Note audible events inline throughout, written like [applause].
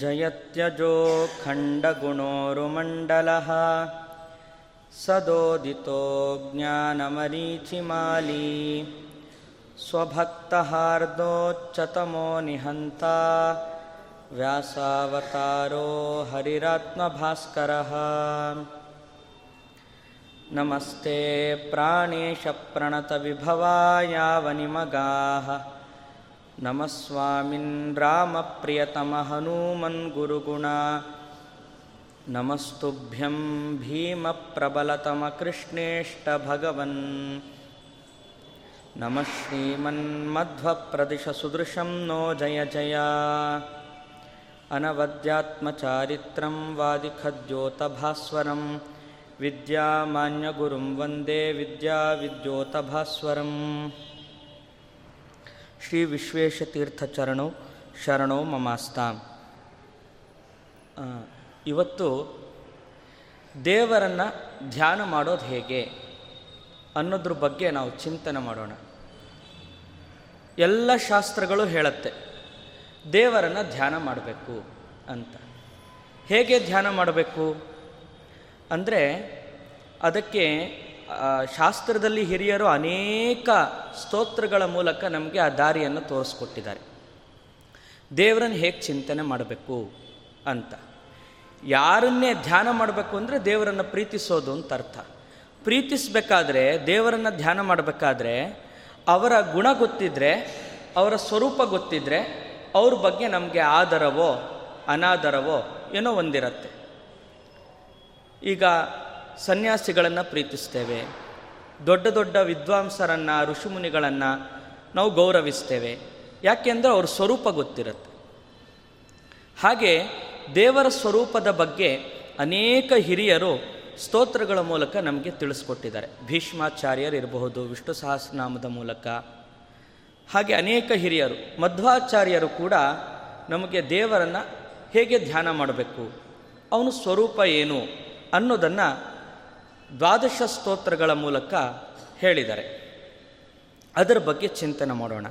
जयत्यजो खण्डगुणोरुमण्डलः सदोदितो ज्ञानमरीचिमाली स्वभक्तहार्दोच्चतमो निहन्ता व्यासावतारो हरिरात्मभास्करः। नमस्ते प्राणेशप्रणतविभवायावनिमगाः। नमः स्वामिन् रामप्रियतमहनूमन् गुरुगुणा। नमस्तुभ्यं भीमप्रबलतमकृष्णेष्टभगवन्। नमः श्रीमन्मध्वप्रदिशसुदृशं नो जय जय। अनवद्यात्मचारित्रं वादिखद्योतभास्वरं विद्यामान्यगुरुं वन्दे विद्याविद्योतभास्वरम् ಶ್ರೀ ವಿಶ್ವೇಶತೀರ್ಥ ಚರಣೋ ಶರಣೋ ಮಮಾಸ್ತಾಂ. ಇವತ್ತು ದೇವರನ್ನು ಧ್ಯಾನ ಮಾಡೋದು ಹೇಗೆ ಅನ್ನೋದ್ರ ಬಗ್ಗೆ ನಾವು ಚಿಂತನೆ ಮಾಡೋಣ. ಎಲ್ಲ ಶಾಸ್ತ್ರಗಳು ಹೇಳುತ್ತೆ, ದೇವರನ್ನು ಧ್ಯಾನ ಮಾಡಬೇಕು ಅಂತ. ಹೇಗೆ ಧ್ಯಾನ ಮಾಡಬೇಕು? ಅಂದರೆ ಅದಕ್ಕೆ ಶಾಸ್ತ್ರದಲ್ಲಿ ಹಿರಿಯರು ಅನೇಕ ಸ್ತೋತ್ರಗಳ ಮೂಲಕ ನಮಗೆ ಆ ದಾರಿಯನ್ನು ತೋರಿಸ್ಕೊಟ್ಟಿದ್ದಾರೆ. ದೇವರನ್ನು ಹೇಗೆ ಚಿಂತನೆ ಮಾಡಬೇಕು ಅಂತ. ಯಾರನ್ನೇ ಧ್ಯಾನ ಮಾಡಬೇಕು ಅಂದರೆ ದೇವರನ್ನು ಪ್ರೀತಿಸೋದು ಅಂತ ಅರ್ಥ. ಪ್ರೀತಿಸಬೇಕಾದ್ರೆ, ದೇವರನ್ನು ಧ್ಯಾನ ಮಾಡಬೇಕಾದ್ರೆ ಅವರ ಗುಣ ಗೊತ್ತಿದ್ರೆ, ಅವರ ಸ್ವರೂಪ ಗೊತ್ತಿದ್ರೆ ಅವ್ರ ಬಗ್ಗೆ ನಮಗೆ ಆದರವೋ ಅನಾದರವೋ ಏನೋ ಒಂದಿರತ್ತೆ. ಈಗ ಸನ್ಯಾಸಿಗಳನ್ನು ಪ್ರೀತಿಸ್ತೇವೆ. ದೊಡ್ಡ ದೊಡ್ಡ ವಿದ್ವಾಂಸರನ್ನು, ಋಷಿಮುನಿಗಳನ್ನು ನಾವು ಗೌರವಿಸ್ತೇವೆ. ಯಾಕೆಂದರೆ ಅವ್ರ ಸ್ವರೂಪ ಗೊತ್ತಿರುತ್ತೆ. ಹಾಗೆ ದೇವರ ಸ್ವರೂಪದ ಬಗ್ಗೆ ಅನೇಕ ಹಿರಿಯರು ಸ್ತೋತ್ರಗಳ ಮೂಲಕ ನಮಗೆ ತಿಳಿಸ್ಕೊಟ್ಟಿದ್ದಾರೆ. ಭೀಷ್ಮಾಚಾರ್ಯರು ಇರಬಹುದು, ವಿಷ್ಣು ಸಹಸ್ರನಾಮದ ಮೂಲಕ. ಹಾಗೆ ಅನೇಕ ಹಿರಿಯರು, ಮಧ್ವಾಚಾರ್ಯರು ಕೂಡ ನಮಗೆ ದೇವರನ್ನು ಹೇಗೆ ಧ್ಯಾನ ಮಾಡಬೇಕು, ಅವನು ಸ್ವರೂಪ ಏನು ಅನ್ನೋದನ್ನು ದ್ವಾದಶ ಸ್ತೋತ್ರಗಳ ಮೂಲಕ ಹೇಳಿದ್ದಾರೆ. ಅದರ ಬಗ್ಗೆ ಚಿಂತನೆ ಮಾಡೋಣ.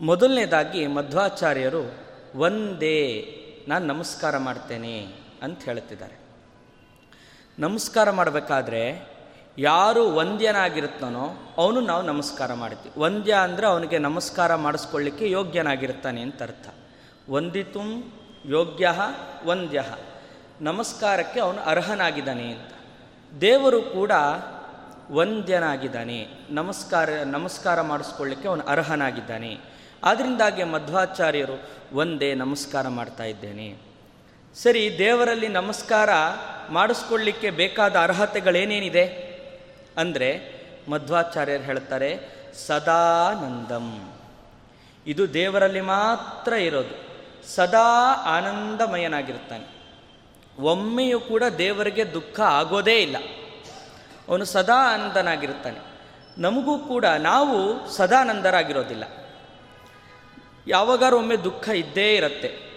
ಮೊದಲನೇದಾಗಿ ಮಧ್ವಾಚಾರ್ಯರು ಒಂದೇ ನಾನು ನಮಸ್ಕಾರ ಮಾಡ್ತೇನೆ ಅಂತ ಹೇಳ್ತಿದ್ದಾರೆ. ನಮಸ್ಕಾರ ಮಾಡಬೇಕಾದ್ರೆ, ಯಾರು ವಂದ್ಯನಾಗಿರುತ್ತಾನೋ ಅವನು ನಾವು ನಮಸ್ಕಾರ ಮಾಡ್ತೀವಿ ವಂದ್ಯ ಅಂದರೆ ಅವನಿಗೆ ನಮಸ್ಕಾರ ಮಾಡಿಸ್ಕೊಳ್ಳಿಕ್ಕೆ ಯೋಗ್ಯನಾಗಿರ್ತಾನೆ ಅಂತ ಅರ್ಥ. ವಂದಿತು ಯೋಗ್ಯ ವಂದ್ಯ. ನಮಸ್ಕಾರಕ್ಕೆ ಅವನು ಅರ್ಹನಾಗಿದ್ದಾನೆ ಅಂತ. ದೇವರು ಕೂಡ ವಂದ್ಯನಾಗಿದ್ದಾನೆ. ನಮಸ್ಕಾರ ನಮಸ್ಕಾರ ಮಾಡಿಸ್ಕೊಳ್ಳಿಕ್ಕೆ ಅವನು ಅರ್ಹನಾಗಿದ್ದಾನೆ. ಆದ್ದರಿಂದಾಗಿ ಮಧ್ವಾಚಾರ್ಯರು ಒಂದೇ ನಮಸ್ಕಾರ ಮಾಡ್ತಾ ಇದ್ದೇನೆ. ಸರಿ, ದೇವರಲ್ಲಿ ನಮಸ್ಕಾರ ಮಾಡಿಸ್ಕೊಳ್ಳಿಕ್ಕೆ ಬೇಕಾದ ಅರ್ಹತೆಗಳೇನೇನಿದೆ? ಅಂದರೆ ಮಧ್ವಾಚಾರ್ಯರು ಹೇಳ್ತಾರೆ ಸದಾನಂದಂ ಇದು ದೇವರಲ್ಲಿ ಮಾತ್ರ ಇರೋದು. ಸದಾ ಆನಂದಮಯನಾಗಿರ್ತಾನೆ. ಒಮ್ಮೆಯೂ ಕೂಡ ದೇವರಿಗೆ ದುಃಖ ಆಗೋದೇ ಇಲ್ಲ. ಅವನು ಸದಾ ಆನಂದನಾಗಿರುತ್ತಾನೆ ನಮಗೂ ಕೂಡ ನಾವು ಸದಾನಂದರಾಗಿರೋದಿಲ್ಲ ಯಾವಾಗಾರು ಒಮ್ಮೆ ದುಃಖ ಇದ್ದೇ ಇರುತ್ತೆ.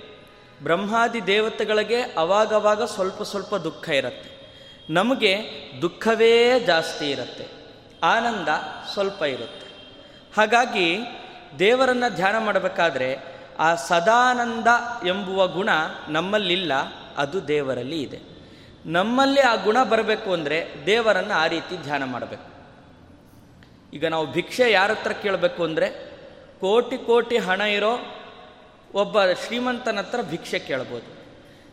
ಬ್ರಹ್ಮಾದಿ ದೇವತೆಗಳಿಗೆ ಅವಾಗವಾಗ ಸ್ವಲ್ಪ ಸ್ವಲ್ಪ ದುಃಖ ಇರುತ್ತೆ. ನಮಗೆ ದುಃಖವೇ ಜಾಸ್ತಿ ಇರುತ್ತೆ. ಆನಂದ ಸ್ವಲ್ಪ ಇರುತ್ತೆ. ಹಾಗಾಗಿ ದೇವರನ್ನು ಧ್ಯಾನ ಮಾಡಬೇಕಾದ್ರೆ ಆ ಸದಾನಂದ ಎಂಬುವ ಗುಣ ನಮ್ಮಲ್ಲಿಲ್ಲ. ಅದು ದೇವರಲ್ಲಿ ಇದೆ. ನಮ್ಮಲ್ಲಿ ಆ ಗುಣ ಬರಬೇಕು ಅಂದರೆ ದೇವರನ್ನು ಆ ರೀತಿ ಧ್ಯಾನ ಮಾಡಬೇಕು. ಈಗ ನಾವು ಭಿಕ್ಷೆ ಯಾರ ಹತ್ರ ಕೇಳಬೇಕು ಅಂದರೆ ಕೋಟಿ ಕೋಟಿ ಹಣ ಇರೋ ಒಬ್ಬ ಶ್ರೀಮಂತನ ಹತ್ರ ಭಿಕ್ಷೆ ಕೇಳ್ಬೋದು.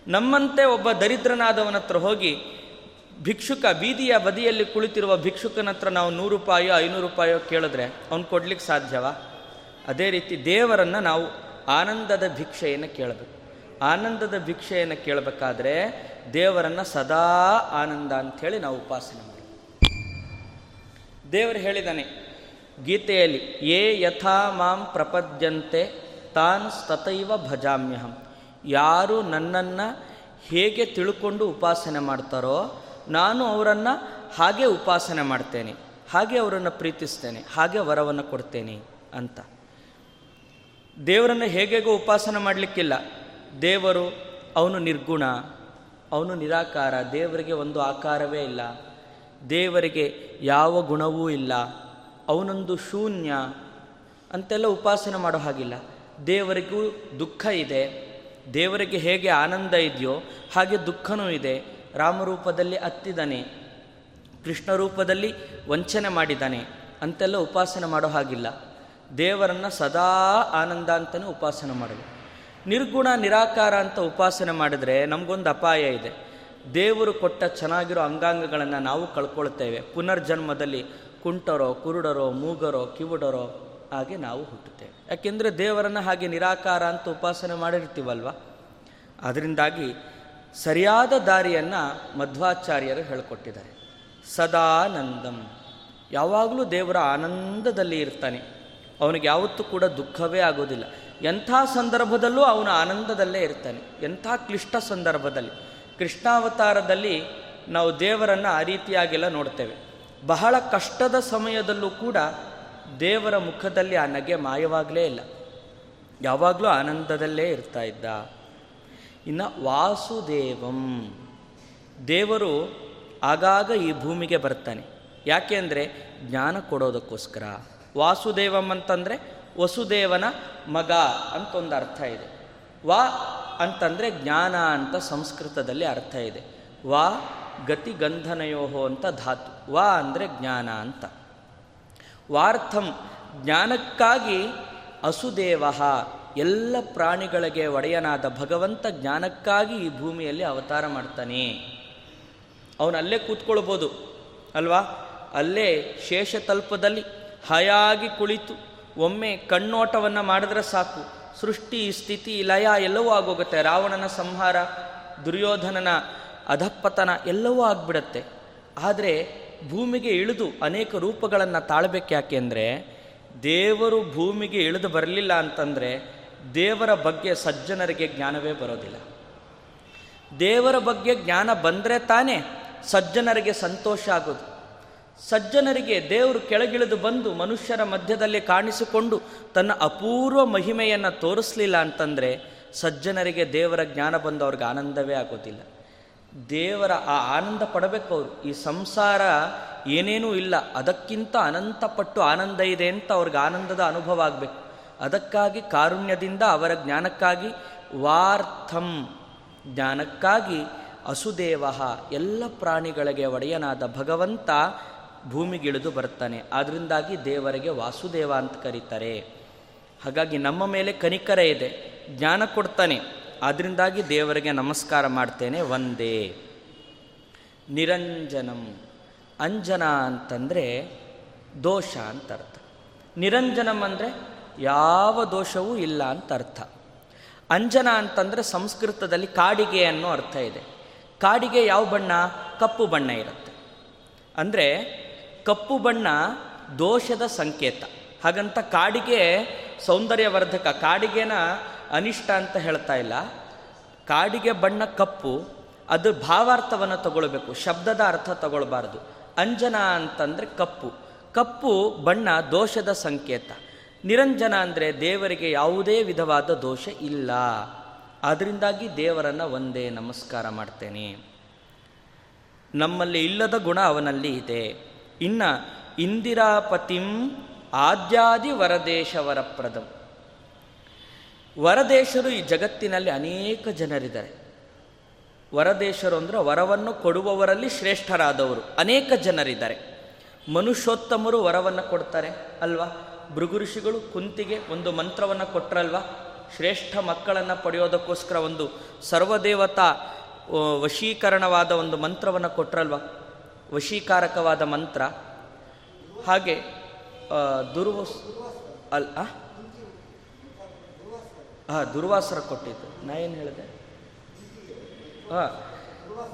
ನಮ್ಮಂತೆ ಒಬ್ಬ ದರಿದ್ರನಾದವನ ಹತ್ರ ಹೋಗಿ ಭಿಕ್ಷುಕ ಬೀದಿಯ ಬದಿಯಲ್ಲಿ ಕುಳಿತಿರುವ ಭಿಕ್ಷುಕನ ಹತ್ರ ನಾವು ನೂರು ರೂಪಾಯೋ, ಐನೂರು ರೂಪಾಯೋ ಕೇಳಿದ್ರೆ ಅವ್ನು ಕೊಡ್ಲಿಕ್ಕೆ ಸಾಧ್ಯವಾ? ಅದೇ ರೀತಿ ದೇವರನ್ನು ನಾವು ಆನಂದದ ಭಿಕ್ಷೆಯನ್ನು ಕೇಳಬೇಕು. ಆನಂದದ ಭಿಕ್ಷೆಯನ್ನು ಕೇಳಬೇಕಾದ್ರೆ ದೇವರನ್ನು ಸದಾ ಆನಂದ ಅಂಥೇಳಿ ನಾವು ಉಪಾಸನೆ ಮಾಡಿ ದೇವರು ಹೇಳಿದ್ದಾನೆ ಗೀತೆಯಲ್ಲಿ ಏ ಯಥಾ ಮಾಂ ಪ್ರಪದ್ಯಂತೆ, ತಾನ್ ಸ್ತತೈವ ಭಜಾಮ್ಯಹಂ. ಯಾರು ನನ್ನನ್ನು ಹೇಗೆ ತಿಳ್ಕೊಂಡು ಉಪಾಸನೆ ಮಾಡ್ತಾರೋ, ನಾನು ಅವರನ್ನು ಹಾಗೆ ಉಪಾಸನೆ ಮಾಡ್ತೇನೆ, ಹಾಗೆ ಅವರನ್ನು ಪ್ರೀತಿಸ್ತೇನೆ, ಹಾಗೆ ವರವನ್ನು ಕೊಡ್ತೇನೆ ಅಂತ. ದೇವರನ್ನು ಹೇಗೆಗೋ ಉಪಾಸನೆ ಮಾಡಲಿಕ್ಕಿಲ್ಲ. ದೇವರು ಅವನು ನಿರ್ಗುಣ, ಅವನು ನಿರಾಕಾರ, ದೇವರಿಗೆ ಒಂದು ಆಕಾರವೇ ಇಲ್ಲ. ದೇವರಿಗೆ ಯಾವ ಗುಣವೂ ಇಲ್ಲ. ಅವನೊಂದು ಶೂನ್ಯ. ಅಂತೆಲ್ಲ ಉಪಾಸನೆ ಮಾಡೋ ಹಾಗಿಲ್ಲ. ದೇವರಿಗೂ ದುಃಖ ಇದೆ. ದೇವರಿಗೆ ಹೇಗೆ ಆನಂದ ಇದೆಯೋ ಹಾಗೆ ದುಃಖನೂ ಇದೆ. ರಾಮರೂಪದಲ್ಲಿ ಅತ್ತಿದ್ದಾನೆ. ಕೃಷ್ಣ ರೂಪದಲ್ಲಿ ವಂಚನೆ ಮಾಡಿದ್ದಾನೆ. ಅಂತೆಲ್ಲ ಉಪಾಸನೆ ಮಾಡೋ ಹಾಗಿಲ್ಲ. ದೇವರನ್ನು ಸದಾ ಆನಂದ ಅಂತಲೇ ಉಪಾಸನೆ ಮಾಡಬೇಕು ನಿರ್ಗುಣ, ನಿರಾಕಾರ ಅಂತ ಉಪಾಸನೆ ಮಾಡಿದರೆ ನಮಗೊಂದು ಅಪಾಯ ಇದೆ. ದೇವರು ಕೊಟ್ಟ ಚೆನ್ನಾಗಿರೋ ಅಂಗಾಂಗಗಳನ್ನು ನಾವು ಕಳ್ಕೊಳ್ತೇವೆ. ಪುನರ್ಜನ್ಮದಲ್ಲಿ ಕುಂಟರೋ, ಕುರುಡರೋ, ಮೂಗರೋ, ಕಿವುಡರೋ ಹಾಗೆ ನಾವು ಹುಟ್ಟುತ್ತೇವೆ. ಯಾಕೆಂದರೆ ದೇವರನ್ನು ಹಾಗೆ ನಿರಾಕಾರ ಅಂತ ಉಪಾಸನೆ ಮಾಡಿರ್ತೀವಲ್ವ? ಅದರಿಂದಾಗಿ ಸರಿಯಾದ ದಾರಿಯನ್ನು ಮಧ್ವಾಚಾರ್ಯರು ಹೇಳಿಕೊಟ್ಟಿದ್ದಾರೆ. ಸದಾನಂದಂ ಯಾವಾಗಲೂ ದೇವರ ಆನಂದದಲ್ಲಿ ಇರ್ತಾನೆ. ಅವನಿಗೆ ಯಾವತ್ತೂ ಕೂಡ ದುಃಖವೇ ಆಗೋದಿಲ್ಲ. ಎಂಥ ಸಂದರ್ಭದಲ್ಲೂ ಅವನು ಆನಂದದಲ್ಲೇ ಇರ್ತಾನೆ. ಎಂಥ ಕ್ಲಿಷ್ಟ ಸಂದರ್ಭದಲ್ಲಿ. ಕೃಷ್ಣಾವತಾರದಲ್ಲಿ ನಾವು ದೇವರನ್ನು ಆ ರೀತಿಯಾಗೆಲ್ಲ ನೋಡ್ತೇವೆ. ಬಹಳ ಕಷ್ಟದ ಸಮಯದಲ್ಲೂ ಕೂಡ ದೇವರ ಮುಖದಲ್ಲಿ ಆ ನಗೆ ಮಾಯವಾಗಲೇ ಇಲ್ಲ. ಯಾವಾಗಲೂ ಆನಂದದಲ್ಲೇ ಇರ್ತಾ ಇದ್ದ. ಇನ್ನು ವಾಸುದೇವಂ. ದೇವರು ಆಗಾಗ ಈ ಭೂಮಿಗೆ ಬರ್ತಾನೆ. ಯಾಕೆ ಅಂದರೆ ಜ್ಞಾನ ಕೊಡೋದಕ್ಕೋಸ್ಕರ. ವಾಸುದೇವಂ ಅಂತಂದರೆ ವಸುದೇವನ ಮಗ ಅಂತ ಒಂದು ಅರ್ಥ ಇದೆ. ವಾ ಅಂತಂದರೆ ಜ್ಞಾನ ಅಂತ ಸಂಸ್ಕೃತದಲ್ಲಿ ಅರ್ಥ ಇದೆ. ವಾ ಗತಿ ಗಂಧನಯೋಹೋ ಅಂತ ಧಾತು. ವಾ ಅಂದರೆ ಜ್ಞಾನ ಅಂತ. ವಾರ್ಥಂ ಜ್ಞಾನಕ್ಕಾಗಿ ಅಸುದೇವ ಎಲ್ಲ ಪ್ರಾಣಿಗಳಿಗೆ ಒಡೆಯನಾದ ಭಗವಂತ ಜ್ಞಾನಕ್ಕಾಗಿ ಈ ಭೂಮಿಯಲ್ಲಿ ಅವತಾರ ಮಾಡ್ತಾನೆ. ಅವನು ಅಲ್ಲೇ ಕೂತ್ಕೊಳ್ಬೋದು, ಅಲ್ವಾ? ಅಲ್ಲೇ ಶೇಷತಲ್ಪದಲ್ಲಿ ಹಾಯಾಗಿ ಕುಳಿತು ಒಮ್ಮೆ ಕಣ್ಣೋಟವನ್ನು ಮಾಡಿದ್ರೆ ಸಾಕು. ಸೃಷ್ಟಿ, ಸ್ಥಿತಿ, ಲಯ ಎಲ್ಲವೂ ಆಗೋಗುತ್ತೆ. ರಾವಣನ ಸಂಹಾರ, ದುರ್ಯೋಧನನ ಅಧಪ್ಪತನ ಎಲ್ಲವೂ ಆಗ್ಬಿಡತ್ತೆ. ಆದರೆ ಭೂಮಿಗೆ ಇಳಿದು ಅನೇಕ ರೂಪಗಳನ್ನು ತಾಳ್ಬೇಕು ಯಾಕೆ ಅಂದರೆ, ದೇವರು ಭೂಮಿಗೆ ಇಳಿದು ಬರಲಿಲ್ಲ ಅಂತಂದರೆ ದೇವರ ಬಗ್ಗೆ ಸಜ್ಜನರಿಗೆ ಜ್ಞಾನವೇ ಬರೋದಿಲ್ಲ. ದೇವರ ಬಗ್ಗೆ ಜ್ಞಾನ ಬಂದರೆ ತಾನೇ ಸಜ್ಜನರಿಗೆ ಸಂತೋಷ ಆಗೋದು. ಸಜ್ಜನರಿಗೆ ದೇವರು ಕೆಳಗಿಳಿದು ಬಂದು ಮನುಷ್ಯರ ಮಧ್ಯದಲ್ಲಿ ಕಾಣಿಸಿಕೊಂಡು ತನ್ನ ಅಪೂರ್ವ ಮಹಿಮೆಯನ್ನು ತೋರಿಸಲಿಲ್ಲ ಅಂತಂದರೆ ಸಜ್ಜನರಿಗೆ ದೇವರ ಜ್ಞಾನ ಬಂದು ಅವ್ರಿಗೆ ಆನಂದವೇ ಆಗೋದಿಲ್ಲ. ದೇವರ ಆ ಆನಂದ ಪಡಬೇಕು ಅವರು. ಈ ಸಂಸಾರ ಏನೇನೂ ಇಲ್ಲ. ಅದಕ್ಕಿಂತ ಅನಂತಪಟ್ಟು ಆನಂದ ಇದೆ ಅಂತ ಅವ್ರಿಗೆ ಆನಂದದ ಅನುಭವ ಆಗಬೇಕು. ಅದಕ್ಕಾಗಿ ಕಾರುಣ್ಯದಿಂದ ಅವರ ಜ್ಞಾನಕ್ಕಾಗಿ ವಾರ್ಥಂ. ಜ್ಞಾನಕ್ಕಾಗಿ ಅಸುದೇವ. ಎಲ್ಲ ಪ್ರಾಣಿಗಳಿಗೆ ಒಡೆಯನಾದ ಭಗವಂತ ಭೂಮಿಗಿಳಿದು ಬರ್ತಾನೆ ಆದ್ದರಿಂದಾಗಿ ದೇವರಿಗೆ ವಾಸುದೇವ ಅಂತ ಕರೀತಾರೆ. ಹಾಗಾಗಿ ನಮ್ಮ ಮೇಲೆ ಕನಿಕರ ಇದೆ. ಜ್ಞಾನ ಕೊಡ್ತಾನೆ. ಅದರಿಂದಾಗಿ ದೇವರಿಗೆ ನಮಸ್ಕಾರ ಮಾಡ್ತೇನೆ. ಒಂದೇ ನಿರಂಜನಂ. ಅಂಜನ ಅಂತಂದರೆ ದೋಷ ಅಂತ ಅರ್ಥ. ನಿರಂಜನಂ ಅಂದರೆ ಯಾವ ದೋಷವೂ ಇಲ್ಲ ಅಂತ ಅರ್ಥ. ಅಂಜನ ಅಂತಂದರೆ ಸಂಸ್ಕೃತದಲ್ಲಿ ಕಾಡಿಗೆ ಅನ್ನೋ ಅರ್ಥ ಇದೆ. ಕಾಡಿಗೆ ಯಾವ ಬಣ್ಣ? ಕಪ್ಪು ಬಣ್ಣ ಇರುತ್ತೆ. ಅಂದರೆ ಕಪ್ಪು ಬಣ್ಣ ದೋಷದ ಸಂಕೇತ. ಹಾಗಂತ ಕಾಡಿಗೆ ಸೌಂದರ್ಯವರ್ಧಕ, ಕಾಡಿಗೆನ ಅನಿಷ್ಟ ಅಂತ ಹೇಳ್ತಾ ಇಲ್ಲ. ಕಾಡಿಗೆ ಬಣ್ಣ ಕಪ್ಪು, ಅದು ಭಾವಾರ್ಥವನ್ನು ತಗೊಳ್ಬೇಕು, ಶಬ್ದದ ಅರ್ಥ ತಗೊಳ್ಬಾರ್ದು. ಅಂಜನ ಅಂತಂದರೆ ಕಪ್ಪು. ಕಪ್ಪು ಬಣ್ಣ ದೋಷದ ಸಂಕೇತ. ನಿರಂಜನ ಅಂದರೆ ದೇವರಿಗೆ ಯಾವುದೇ ವಿಧವಾದ ದೋಷ ಇಲ್ಲ. ಅದರಿಂದಾಗಿ ದೇವರನ್ನು ಒಂದೇ ನಮಸ್ಕಾರ ಮಾಡ್ತೇನೆ. ನಮ್ಮಲ್ಲಿ ಇಲ್ಲದ ಗುಣ ಅವನಲ್ಲಿ ಇದೆ. ಇನ್ನು ಇಂದಿರಾಪತಿಂ ಆದ್ಯಾದಿ ವರದೇಶವರ ವರಪ್ರದಂ ವರದೇಶರು ಈ ಜಗತ್ತಿನಲ್ಲಿ ಅನೇಕ ಜನರಿದ್ದಾರೆ. ವರದೇಶರು ಅಂದರೆ ವರವನ್ನು ಕೊಡುವವರಲ್ಲಿ ಶ್ರೇಷ್ಠರಾದವರು. ಅನೇಕ ಜನರಿದ್ದಾರೆ. ಮನುಷ್ಯೋತ್ತಮರು ವರವನ್ನು ಕೊಡ್ತಾರೆ ಅಲ್ವಾ? ಭೃಗು ಋಷಿಗಳು ಕುಂತಿಗೆ ಒಂದು ಮಂತ್ರವನ್ನು ಕೊಟ್ಟರಲ್ವಾ ಶ್ರೇಷ್ಠ ಮಕ್ಕಳನ್ನು ಪಡೆಯೋದಕ್ಕೋಸ್ಕರ ಒಂದು ಸರ್ವದೇವತಾ ವಶೀಕರಣವಾದ ಒಂದು ಮಂತ್ರವನ್ನು ಕೊಟ್ಟರಲ್ವ ವಶೀಕಾರಕವಾದ ಮಂತ್ರ. ಹಾಗೆ ದುರ್ವಸ್, ಅಲ್ ಹಾಂ ದುರ್ವಾಸರ ಕೊಟ್ಟಿದ್ದು. ನಾ ಏನು ಹೇಳಿದೆ? ಹಾಂ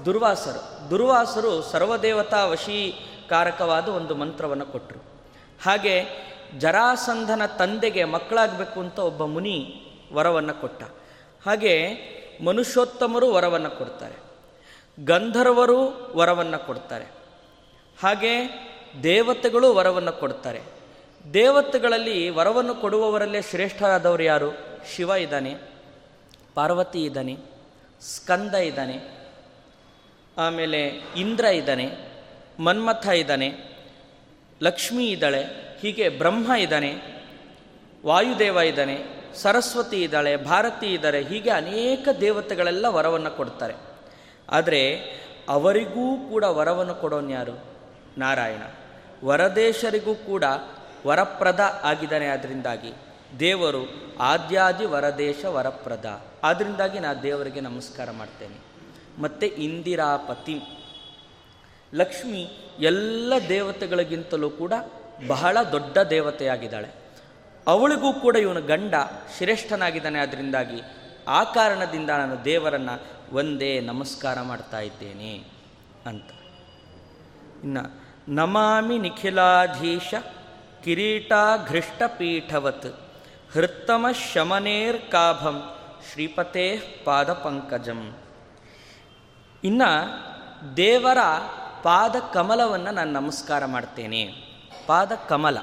ದುರ್ವಾಸರು. ದುರ್ವಾಸರು ಸರ್ವದೇವತಾ ವಶೀಕಾರಕವಾದ ಒಂದು ಮಂತ್ರವನ್ನು ಕೊಟ್ಟರು ಹಾಗೆ, ಜರಾಸಂಧನ ತಂದೆಗೆ ಮಕ್ಕಳಾಗಬೇಕು ಅಂತ ಒಬ್ಬ ಮುನಿ ವರವನ್ನು ಕೊಟ್ಟ. ಹಾಗೆ, ಮನುಷ್ಯೋತ್ತಮರು ವರವನ್ನು ಕೊಡ್ತಾರೆ. ಗಂಧರ್ವರು ವರವನ್ನು ಕೊಡ್ತಾರೆ. ಹಾಗೆ ದೇವತೆಗಳು ವರವನ್ನು ಕೊಡ್ತಾರೆ. ದೇವತೆಗಳಲ್ಲಿ ವರವನ್ನು ಕೊಡುವವರಲ್ಲೇ ಶ್ರೇಷ್ಠರಾದವರು ಯಾರು? ಶಿವ ಇದ್ದಾನೆ, ಪಾರ್ವತಿ ಇದ್ದಾನೆ, ಸ್ಕಂದ ಇದ್ದಾನೆ, ಆಮೇಲೆ ಇಂದ್ರ ಇದ್ದಾನೆ, ಮನ್ಮಥ ಇದ್ದಾನೆ, ಲಕ್ಷ್ಮಿ ಇದ್ದಾಳೆ, ಹೀಗೆ ಬ್ರಹ್ಮ ಇದ್ದಾನೆ, ವಾಯುದೇವ ಇದ್ದಾನೆ, ಸರಸ್ವತಿ ಇದ್ದಾಳೆ, ಭಾರತಿ ಇದ್ದಾರೆ, ಹೀಗೆ ಅನೇಕ ದೇವತೆಗಳೆಲ್ಲ ವರವನ್ನು ಕೊಡ್ತಾರೆ. ಆದರೆ ಅವರಿಗೂ ಕೂಡ ವರವನ್ನು ಕೊಡೋನು ಯಾರು? ನಾರಾಯಣ. ವರದೇಶರಿಗೂ ಕೂಡ ವರಪ್ರದ ಆಗಿದ್ದಾನೆ. ಅದರಿಂದಾಗಿ ದೇವರು ಆದ್ಯಾದಿ ವರದೇಶ ವರಪ್ರದ. ಆದ್ದರಿಂದಾಗಿ ನಾನು ದೇವರಿಗೆ ನಮಸ್ಕಾರ ಮಾಡ್ತೇನೆ. ಮತ್ತು ಇಂದಿರಾಪತಿ. ಲಕ್ಷ್ಮಿ ಎಲ್ಲ ದೇವತೆಗಳಿಗಿಂತಲೂ ಕೂಡ ಬಹಳ ದೊಡ್ಡ ದೇವತೆಯಾಗಿದ್ದಾಳೆ. ಅವಳಿಗೂ ಕೂಡ ಇವನು ಗಂಡ ಶ್ರೇಷ್ಠನಾಗಿದ್ದಾನೆ. ಅದರಿಂದಾಗಿ ಆ ಕಾರಣದಿಂದ ನಾನು ದೇವರನ್ನು ಒಂದೇ ನಮಸ್ಕಾರ ಮಾಡ್ತಾ ಇದ್ದೇನೆ ಅಂತ. ಇನ್ನು ನಮಾಮಿ ನಿಖಿಲಾಧೀಶ ಕಿರೀಟಾಘೃಷ್ಟಪೀಠವತ್ ಹೃತ್ತಮ ಶಮನೇರ್ ಕಾಭಂ ಶ್ರೀಪತೇ ಪಾದಪಂಕಜಂ. ಇನ್ನು ದೇವರ ಪಾದ ಕಮಲವನ್ನು ನಾನು ನಮಸ್ಕಾರ ಮಾಡ್ತೇನೆ. ಪಾದ ಕಮಲ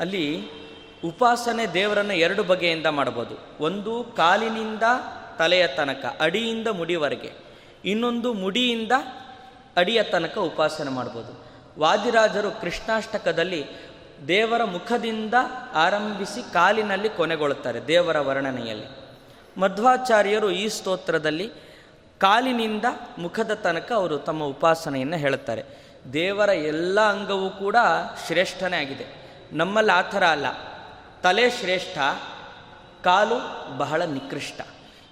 ಅಲ್ಲಿ ಉಪಾಸನೆ ದೇವರನ್ನು ಎರಡು ಬಗೆಯಿಂದ ಮಾಡ್ಬೋದು. ಒಂದು ಕಾಲಿನಿಂದ ತಲೆಯ ತನಕ, ಅಡಿಯಿಂದ ಮುಡಿವರೆಗೆ. ಇನ್ನೊಂದು ಮುಡಿಯಿಂದ ಅಡಿಯ ತನಕ ಉಪಾಸನೆ ಮಾಡ್ಬೋದು. ವಾದಿರಾಜರು ಕೃಷ್ಣಾಷ್ಟಕದಲ್ಲಿ ದೇವರ ಮುಖದಿಂದ ಆರಂಭಿಸಿ ಕಾಲಿನಲ್ಲಿ ಕೊನೆಗೊಳ್ಳುತ್ತಾರೆ ದೇವರ ವರ್ಣನೆಯಲ್ಲಿ. ಮಧ್ವಾಚಾರ್ಯರು ಈ ಸ್ತೋತ್ರದಲ್ಲಿ ಕಾಲಿನಿಂದ ಮುಖದ ತನಕ ಅವರು ತಮ್ಮ ಉಪಾಸನೆಯನ್ನು ಹೇಳುತ್ತಾರೆ. ದೇವರ ಎಲ್ಲ ಅಂಗವೂ ಕೂಡ ಶ್ರೇಷ್ಠನೇ ಆಗಿದೆ. ನಮ್ಮಲ್ಲಿ ಆ ಥರ ಅಲ್ಲ. ತಲೆ ಶ್ರೇಷ್ಠ, ಕಾಲು ಬಹಳ ನಿಕೃಷ್ಟ.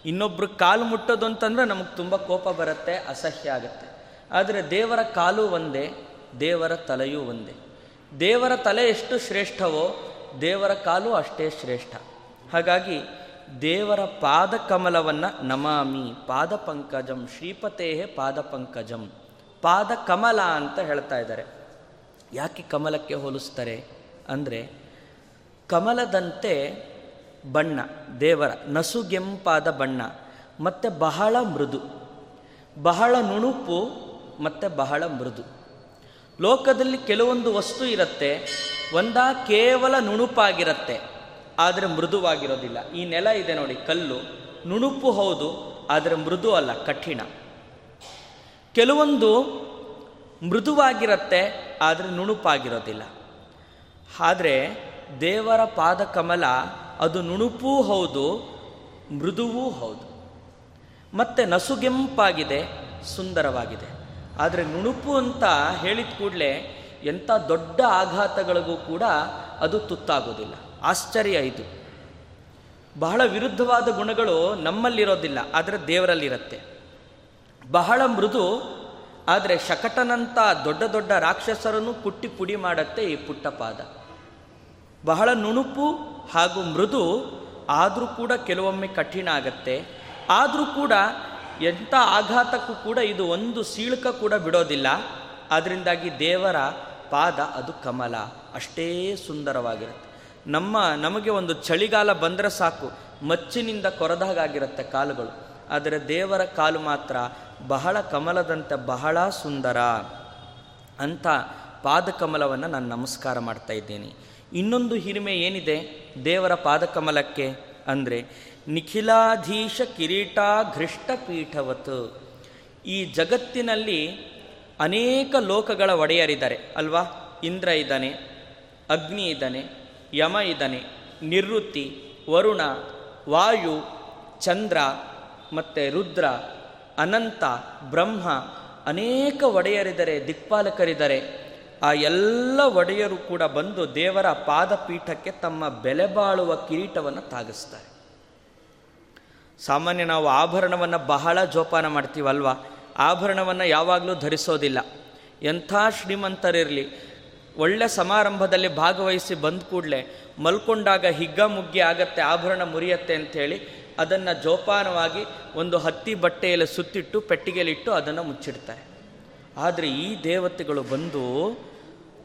ಇನ್ನೊಬ್ಬರು ಕಾಲು ಮುಟ್ಟೋದು ಅಂತಂದರೆ ನಮಗೆ ತುಂಬ ಕೋಪ ಬರುತ್ತೆ, ಅಸಹ್ಯ ಆಗುತ್ತೆ. ಆದರೆ ದೇವರ ಕಾಲು ಒಂದೇ, ದೇವರ ತಲೆಯೂ ಒಂದೇ. ದೇವರ ತಲೆ ಎಷ್ಟು ಶ್ರೇಷ್ಠವೋ, ದೇವರ ಕಾಲು ಅಷ್ಟೇ ಶ್ರೇಷ್ಠ. ಹಾಗಾಗಿ ದೇವರ ಪಾದ ಕಮಲವನ್ನು ನಮಾಮಿ, ಪಾದ ಪಂಕಜಂ, ಶ್ರೀಪತೇಹೇ ಪಾದ ಪಂಕಜಂ, ಪಾದ ಕಮಲ ಅಂತ ಹೇಳ್ತಾ ಇದ್ದಾರೆ. ಯಾಕೆ ಕಮಲಕ್ಕೆ ಹೋಲಿಸ್ತಾರೆ ಅಂದರೆ ಕಮಲದಂತೆ ಬಣ್ಣ, ದೇವರ ನಸುಗೆಂಪಾದ ಬಣ್ಣ, ಮತ್ತು ಬಹಳ ಮೃದು. ಬಹಳ ನುಣುಪು ಮತ್ತು ಬಹಳ ಮೃದು. ಲೋಕದಲ್ಲಿ ಕೆಲವೊಂದು ವಸ್ತು ಇರುತ್ತೆ, ಒಂದ ಕೇವಲ ನುಣುಪಾಗಿರುತ್ತೆ, ಆದರೆ ಮೃದುವಾಗಿರೋದಿಲ್ಲ. ಈ ನೆಲ ಇದೆ ನೋಡಿ, ಕಲ್ಲು. ನುಣುಪು ಹೌದು, ಆದರೆ ಮೃದು ಅಲ್ಲ, ಕಠಿಣ. ಕೆಲವೊಂದು ಮೃದುವಾಗಿರುತ್ತೆ, ಆದರೆ ನುಣುಪಾಗಿರೋದಿಲ್ಲ. ಆದರೆ ದೇವರ ಪಾದ ಕಮಲ ಅದು ನುಣುಪೂ ಹೌದು, ಮೃದುವೂ ಹೌದು. ಮತ್ತು ನಸುಗೆಂಪಾಗಿದೆ, ಸುಂದರವಾಗಿದೆ. ಆದರೆ ನುಣುಪು ಅಂತ ಹೇಳಿದ ಕೂಡಲೇ ಎಂಥ ದೊಡ್ಡ ಆಘಾತಗಳಿಗೂ ಕೂಡ ಅದು ತುತ್ತಾಗೋದಿಲ್ಲ. ಆಶ್ಚರ್ಯ ಇದು. ಬಹಳ ವಿರುದ್ಧವಾದ ಗುಣಗಳು ನಮ್ಮಲ್ಲಿರೋದಿಲ್ಲ, ಆದರೆ ದೇವರಲ್ಲಿರುತ್ತೆ. ಬಹಳ ಮೃದು, ಆದರೆ ಶಕಟನಂಥ ದೊಡ್ಡ ದೊಡ್ಡ ರಾಕ್ಷಸರನ್ನು ಕುಟ್ಟಿ ಪುಡಿ ಮಾಡತ್ತೆ ಈ ಪುಟ್ಟ ಪಾದ. ಬಹಳ ನುಣುಪು ಹಾಗೂ ಮೃದು, ಆದರೂ ಕೂಡ ಕೆಲವೊಮ್ಮೆ ಕಠಿಣ ಆಗತ್ತೆ. ಆದರೂ ಕೂಡ ಎಂಥ ಆಘಾತಕ್ಕೂ ಕೂಡ ಇದು ಒಂದು ಸೀಳ್ಕ ಕೂಡ ಬಿಡೋದಿಲ್ಲ. ಅದರಿಂದಾಗಿ ದೇವರ ಪಾದ ಅದು ಕಮಲ. ಅಷ್ಟೇ ಸುಂದರವಾಗಿರುತ್ತೆ. ನಮ್ಮ, ನಮಗೆ ಒಂದು ಚಳಿಗಾಲ ಬಂದರೆ ಸಾಕು. ಮಚ್ಚಿನಿಂದ ಕೊರದಾಗಿರುತ್ತೆ ಕಾಲುಗಳು. ಆದರೆ ದೇವರ ಕಾಲು ಮಾತ್ರ ಬಹಳ ಕಮಲದಂತೆ ಬಹಳ ಸುಂದರ ಅಂತ ಪಾದಕಮಲವನ್ನು ನಾನು ನಮಸ್ಕಾರ ಮಾಡ್ತಾ ಇದ್ದೇನೆ. ಇನ್ನೊಂದು ಹಿರಿಮೆ ಏನಿದೆ? ದೇವರ ಪಾದಕಮಲಕ್ಕೆ ಅಂದರೆ ನಿಖಿಲಾಧೀಶ ಕಿರೀಟಾಘೃಷ್ಟ ಪೀಠವತ್ ಈ ಜಗತ್ತಿನಲ್ಲಿ ಅನೇಕ ಲೋಕಗಳ ಒಡೆಯರಿದ್ದಾರೆ ಅಲ್ವಾ? ಇಂದ್ರ ಇದ್ದಾನೆ, ಅಗ್ನಿ ಇದ್ದಾನೆ, ಯಮ ಇದ್ದಾನೆ, ನಿವೃತ್ತಿ, ವರುಣ, ವಾಯು, ಚಂದ್ರ, ಮತ್ತು ರುದ್ರ, ಅನಂತ, ಬ್ರಹ್ಮ, ಅನೇಕ ಒಡೆಯರಿದ್ದಾರೆ, ದಿಕ್ಪಾಲಕರಿದ್ದಾರೆ. ಆ ಎಲ್ಲ ಒಡೆಯರು ಕೂಡ ಬಂದು ದೇವರ ಪಾದಪೀಠಕ್ಕೆ ತಮ್ಮ ಬೆಲೆ ಬಾಳುವ ಕಿರೀಟವನ್ನು ತಾಗಿಸ್ತಾರೆ. ಸಾಮಾನ್ಯ ನಾವು ಆಭರಣವನ್ನು ಬಹಳ ಜೋಪಾನ ಮಾಡ್ತೀವಲ್ವ? ಆಭರಣವನ್ನು ಯಾವಾಗಲೂ ಧರಿಸೋದಿಲ್ಲ. ಎಂಥ ಶ್ರೀಮಂತರಿರಲಿ. ಒಳ್ಳೆ ಸಮಾರಂಭದಲ್ಲಿ ಭಾಗವಹಿಸಿ ಬಂದ ಕೂಡಲೇ ಮಲ್ಕೊಂಡಾಗ ಹಿಗ್ಗ ಮುಗ್ಗಿ ಆಗತ್ತೆ, ಆಭರಣ ಮುರಿಯತ್ತೆ ಅಂಥೇಳಿ ಅದನ್ನು ಜೋಪಾನವಾಗಿ ಒಂದು ಹತ್ತಿ ಬಟ್ಟೆಯಲ್ಲಿ ಸುತ್ತಿಟ್ಟು ಪೆಟ್ಟಿಗೆಯಲ್ಲಿಟ್ಟು ಅದನ್ನು ಮುಚ್ಚಿಡ್ತಾರೆ. ಆದರೆ ಈ ದೇವತೆಗಳು ಬಂದು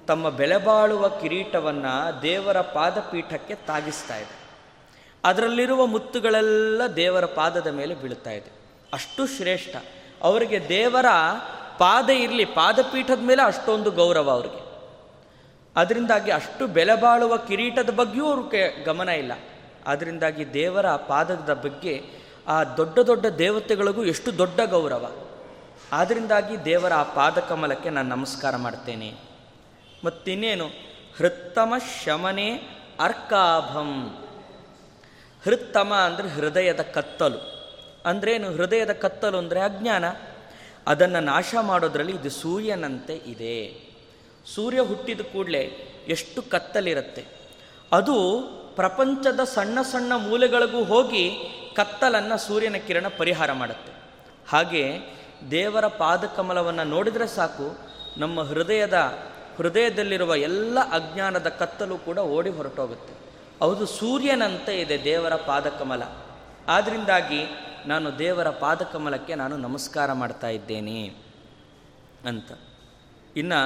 ತಮ್ಮ ಬೆಲೆಬಾಳುವ ಕಿರೀಟವನ್ನು ದೇವರ ಪಾದಪೀಠಕ್ಕೆ ತಾಗಿಸ್ತಾ ಇದೆ ಅದರಲ್ಲಿರುವ ಮುತ್ತುಗಳೆಲ್ಲ ದೇವರ ಪಾದದ ಮೇಲೆ ಬೀಳುತ್ತಾ ಇದೆ. ಅಷ್ಟು ಶ್ರೇಷ್ಠ. ಅವರಿಗೆ ದೇವರ ಪಾದ ಇರಲಿ, ಪಾದಪೀಠದ ಮೇಲೆ ಅಷ್ಟೊಂದು ಗೌರವ ಅವರಿಗೆ. ಅದರಿಂದಾಗಿ ಅಷ್ಟು ಬೆಲೆ ಬಾಳುವ ಕಿರೀಟದ ಬಗ್ಗೆಯೂ ಅವ್ರಿಗೆ ಗಮನ ಇಲ್ಲ. ಅದರಿಂದಾಗಿ ದೇವರ ಪಾದದ ಬಗ್ಗೆ ಆ ದೊಡ್ಡ ದೊಡ್ಡ ದೇವತೆಗಳಿಗೂ ಎಷ್ಟು ದೊಡ್ಡ ಗೌರವ. ಆದ್ದರಿಂದಾಗಿ ದೇವರ ಆ ಪಾದಕಮಲಕ್ಕೆ ನಾನು ನಮಸ್ಕಾರ ಮಾಡ್ತೇನೆ. ಮತ್ತಿನ್ನೇನು, ಹೃತ್ತಮ ಶಮನೆ ಅರ್ಕಾಭಂ. ಹೃತ್ತಮ ಅಂದರೆ ಹೃದಯದ ಕತ್ತಲು. ಅಂದ್ರೇನು? ಹೃದಯದ ಕತ್ತಲು ಅಂದರೆ ಅಜ್ಞಾನ. ಅದನ್ನು ನಾಶ ಮಾಡೋದ್ರಲ್ಲಿ ಇದು ಸೂರ್ಯನಂತೆ ಇದೆ. ಸೂರ್ಯ ಹುಟ್ಟಿದ ಕೂಡಲೇ ಎಷ್ಟು ಕತ್ತಲಿರುತ್ತೆ. ಅದು ಪ್ರಪಂಚದ ಸಣ್ಣ ಸಣ್ಣ ಮೂಲೆಗಳಿಗೂ ಹೋಗಿ ಕತ್ತಲನ್ನು ಸೂರ್ಯನ ಕಿರಣ ಪರಿಹಾರ ಮಾಡುತ್ತೆ. ಹಾಗೆ ದೇವರ ಪಾದಕಮಲವನ್ನು ನೋಡಿದರೆ ಸಾಕು, ನಮ್ಮ ಹೃದಯದ ಹೃದಯದಲ್ಲಿರುವ ಎಲ್ಲ ಅಜ್ಞಾನದ ಕತ್ತಲು ಕೂಡ ಓಡಿ ಹೊರಟೋಗುತ್ತೆ. ಹೌದು, ಸೂರ್ಯನಂತೆ ಇದೆ ದೇವರ ಪಾದಕಮಲ. ಆದ್ದರಿಂದಾಗಿ ನಾನು ದೇವರ ಪಾದಕಮಲಕ್ಕೆ ನಾನು ನಮಸ್ಕಾರ ಮಾಡ್ತಾ ಇದ್ದೇನೆ ಅಂತ. ಇನ್ನು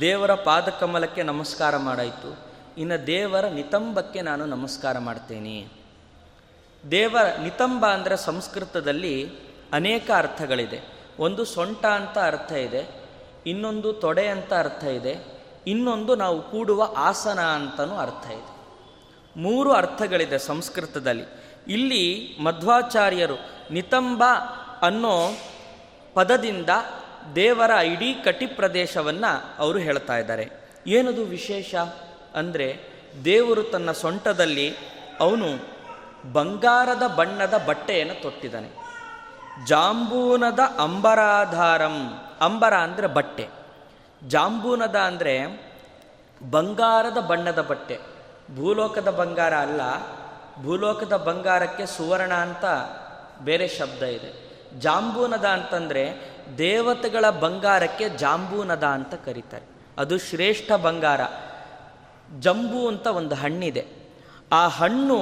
ದೇವರ ಪಾದಕಮಲಕ್ಕೆ ನಮಸ್ಕಾರ ಮಾಡಾಯಿತು. ಇನ್ನು ದೇವರ ನಿತಂಬಕ್ಕೆ ನಾನು ನಮಸ್ಕಾರ ಮಾಡ್ತೇನೆ. ದೇವರ ನಿತಂಬ ಅಂದರೆ ಸಂಸ್ಕೃತದಲ್ಲಿ ಅನೇಕ ಅರ್ಥಗಳಿದೆ. ಒಂದು ಸೊಂಟ ಅಂತ ಅರ್ಥ ಇದೆ, ಇನ್ನೊಂದು ತೊಡೆ ಅಂತ ಅರ್ಥ ಇದೆ, ಇನ್ನೊಂದು ನಾವು ಕೂಡುವ ಆಸನ ಅಂತಲೂ ಅರ್ಥ ಇದೆ. ಮೂರು ಅರ್ಥಗಳಿದೆ ಸಂಸ್ಕೃತದಲ್ಲಿ. ಇಲ್ಲಿ ಮಧ್ವಾಚಾರ್ಯರು ನಿತಂಬ ಅನ್ನೋ ಪದದಿಂದ ದೇವರ ಇಡೀ ಕಟಿ ಪ್ರದೇಶವನ್ನು ಅವರು ಹೇಳ್ತಾ ಇದ್ದಾರೆ. ಏನದು ವಿಶೇಷ? ಅಂದರೆ ದೇವರು ತನ್ನ ಸೊಂಟದಲ್ಲಿ ಅವನು ಬಂಗಾರದ ಬಣ್ಣದ ಬಟ್ಟೆಯನ್ನು ತೊಟ್ಟಿದ್ದಾನೆ. ಜಾಂಬೂನದ ಅಂಬರಾಧಾರಂ, ಅಂಬರ ಅಂದರೆ ಬಟ್ಟೆ. ಜಾಂಬೂನದ ಅಂದರೆ ಬಂಗಾರದ ಬಣ್ಣದ ಬಟ್ಟೆ. ಭೂಲೋಕದ ಬಂಗಾರ ಅಲ್ಲ, ಭೂಲೋಕದ ಬಂಗಾರಕ್ಕೆ ಸುವರ್ಣ ಅಂತ ಬೇರೆ ಶಬ್ದ ಇದೆ. ಜಾಂಬೂನದ ಅಂತಂದರೆ ದೇವತೆಗಳ ಬಂಗಾರಕ್ಕೆ ಜಾಂಬೂನದ ಅಂತ ಕರೀತಾರೆ. ಅದು ಶ್ರೇಷ್ಠ ಬಂಗಾರ. ಜಂಬು ಅಂತ ಒಂದು ಹಣ್ಣಿದೆ. ಆ ಹಣ್ಣು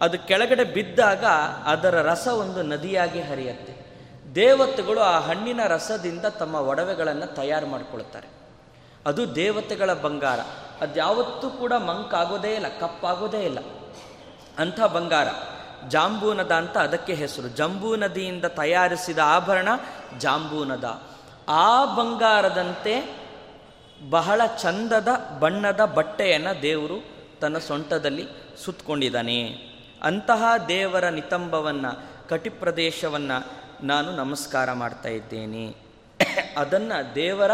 ಅದು ಕೆಳಗಡೆ ಬಿದ್ದಾಗ ಅದರ ರಸ ಒಂದು ನದಿಯಾಗಿ ಹರಿಯುತ್ತೆ. ದೇವತೆಗಳು ಆ ಹಣ್ಣಿನ ರಸದಿಂದ ತಮ್ಮ ಒಡವೆಗಳನ್ನು ತಯಾರು ಮಾಡಿಕೊಳ್ತಾರೆ. ಅದು ದೇವತೆಗಳ ಬಂಗಾರ. ಅದ್ಯಾವತ್ತೂ ಕೂಡ ಮಂಕಾಗೋದೇ ಇಲ್ಲ, ಕಪ್ಪಾಗೋದೇ ಇಲ್ಲ. ಅಂಥ ಬಂಗಾರ. ಜಾಂಬೂನದ ಅಂತ ಅದಕ್ಕೆ ಹೆಸರು. ಜಂಬೂ ನದಿಯಿಂದ ತಯಾರಿಸಿದ ಆಭರಣ ಜಾಂಬೂನದ. ಆ ಬಂಗಾರದಂತೆ ಬಹಳ ಚಂದದ ಬಣ್ಣದ ಬಟ್ಟೆಯನ್ನು ದೇವರು ತನ್ನ ಸೊಂಟದಲ್ಲಿ ಸುತ್ತಕೊಂಡಿದ್ದಾನೆ ಅಂತಹ ದೇವರ ನಿತಂಬವನ್ನು, ಕಟಿಪ್ರದೇಶವನ್ನು ನಾನು ನಮಸ್ಕಾರ ಮಾಡ್ತಾ ಇದ್ದೇನೆ. ಅದನ್ನು ದೇವರ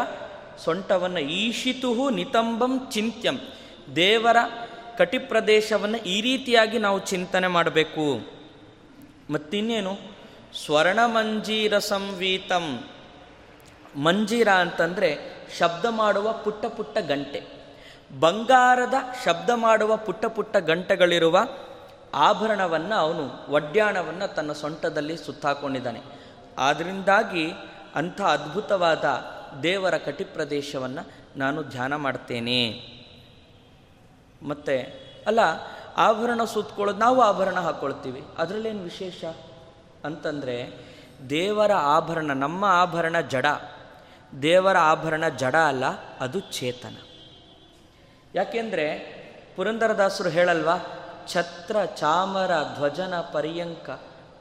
ಸೊಂಟವನ್ನು ಈಶಿತುಹು ನಿತಂಬಂ ಚಿಂತ್ಯಂ. ದೇವರ ಕಟಿಪ್ರದೇಶವನ್ನು ಈ ರೀತಿಯಾಗಿ ನಾವು ಚಿಂತನೆ ಮಾಡಬೇಕು. ಮತ್ತಿನ್ನೇನು? ಸ್ವರ್ಣಮಂಜೀರ ಸಂವೀತಂ. ಮಂಜೀರ ಅಂತಂದರೆ ಶಬ್ದ ಮಾಡುವ ಪುಟ್ಟ ಪುಟ್ಟ ಗಂಟೆ. ಬಂಗಾರದ ಶಬ್ದ ಮಾಡುವ ಪುಟ್ಟ ಪುಟ್ಟ ಗಂಟೆಗಳಿರುವ ಆಭರಣವನ್ನು ಅವನು ಒಡ್ಯಾಣವನ್ನು ತನ್ನ ಸೊಂಟದಲ್ಲಿ ಸುತ್ತಾಕೊಂಡಿದ್ದಾನೆ. ಆದ್ದರಿಂದಾಗಿ ಅಂಥ ಅದ್ಭುತವಾದ ದೇವರ ಕಟಿಪ್ರದೇಶವನ್ನು ನಾನು ಧ್ಯಾನ ಮಾಡ್ತೇನೆ. ಮತ್ತು, ಅಲ್ಲ, ಆಭರಣ ಸುತ್ತಕೊಳ್ಳೋದು ನಾವು ಆಭರಣ ಹಾಕ್ಕೊಳ್ತೀವಿ ಅದರಲ್ಲೇನು ವಿಶೇಷ? ಅಂತಂದರೆ, ದೇವರ ಆಭರಣ, ನಮ್ಮ ಆಭರಣ ಜಡ. ದೇವರ ಆಭರಣ ಜಡ ಅಲ್ಲ, ಅದು ಚೇತನ. ಯಾಕೆಂದರೆ, ಪುರಂದರದಾಸರು ಹೇಳಲ್ವಾ, ಛತ್ರ ಚಾಮರ ಧ್ವಜನ ಪರ್ಯಂಕ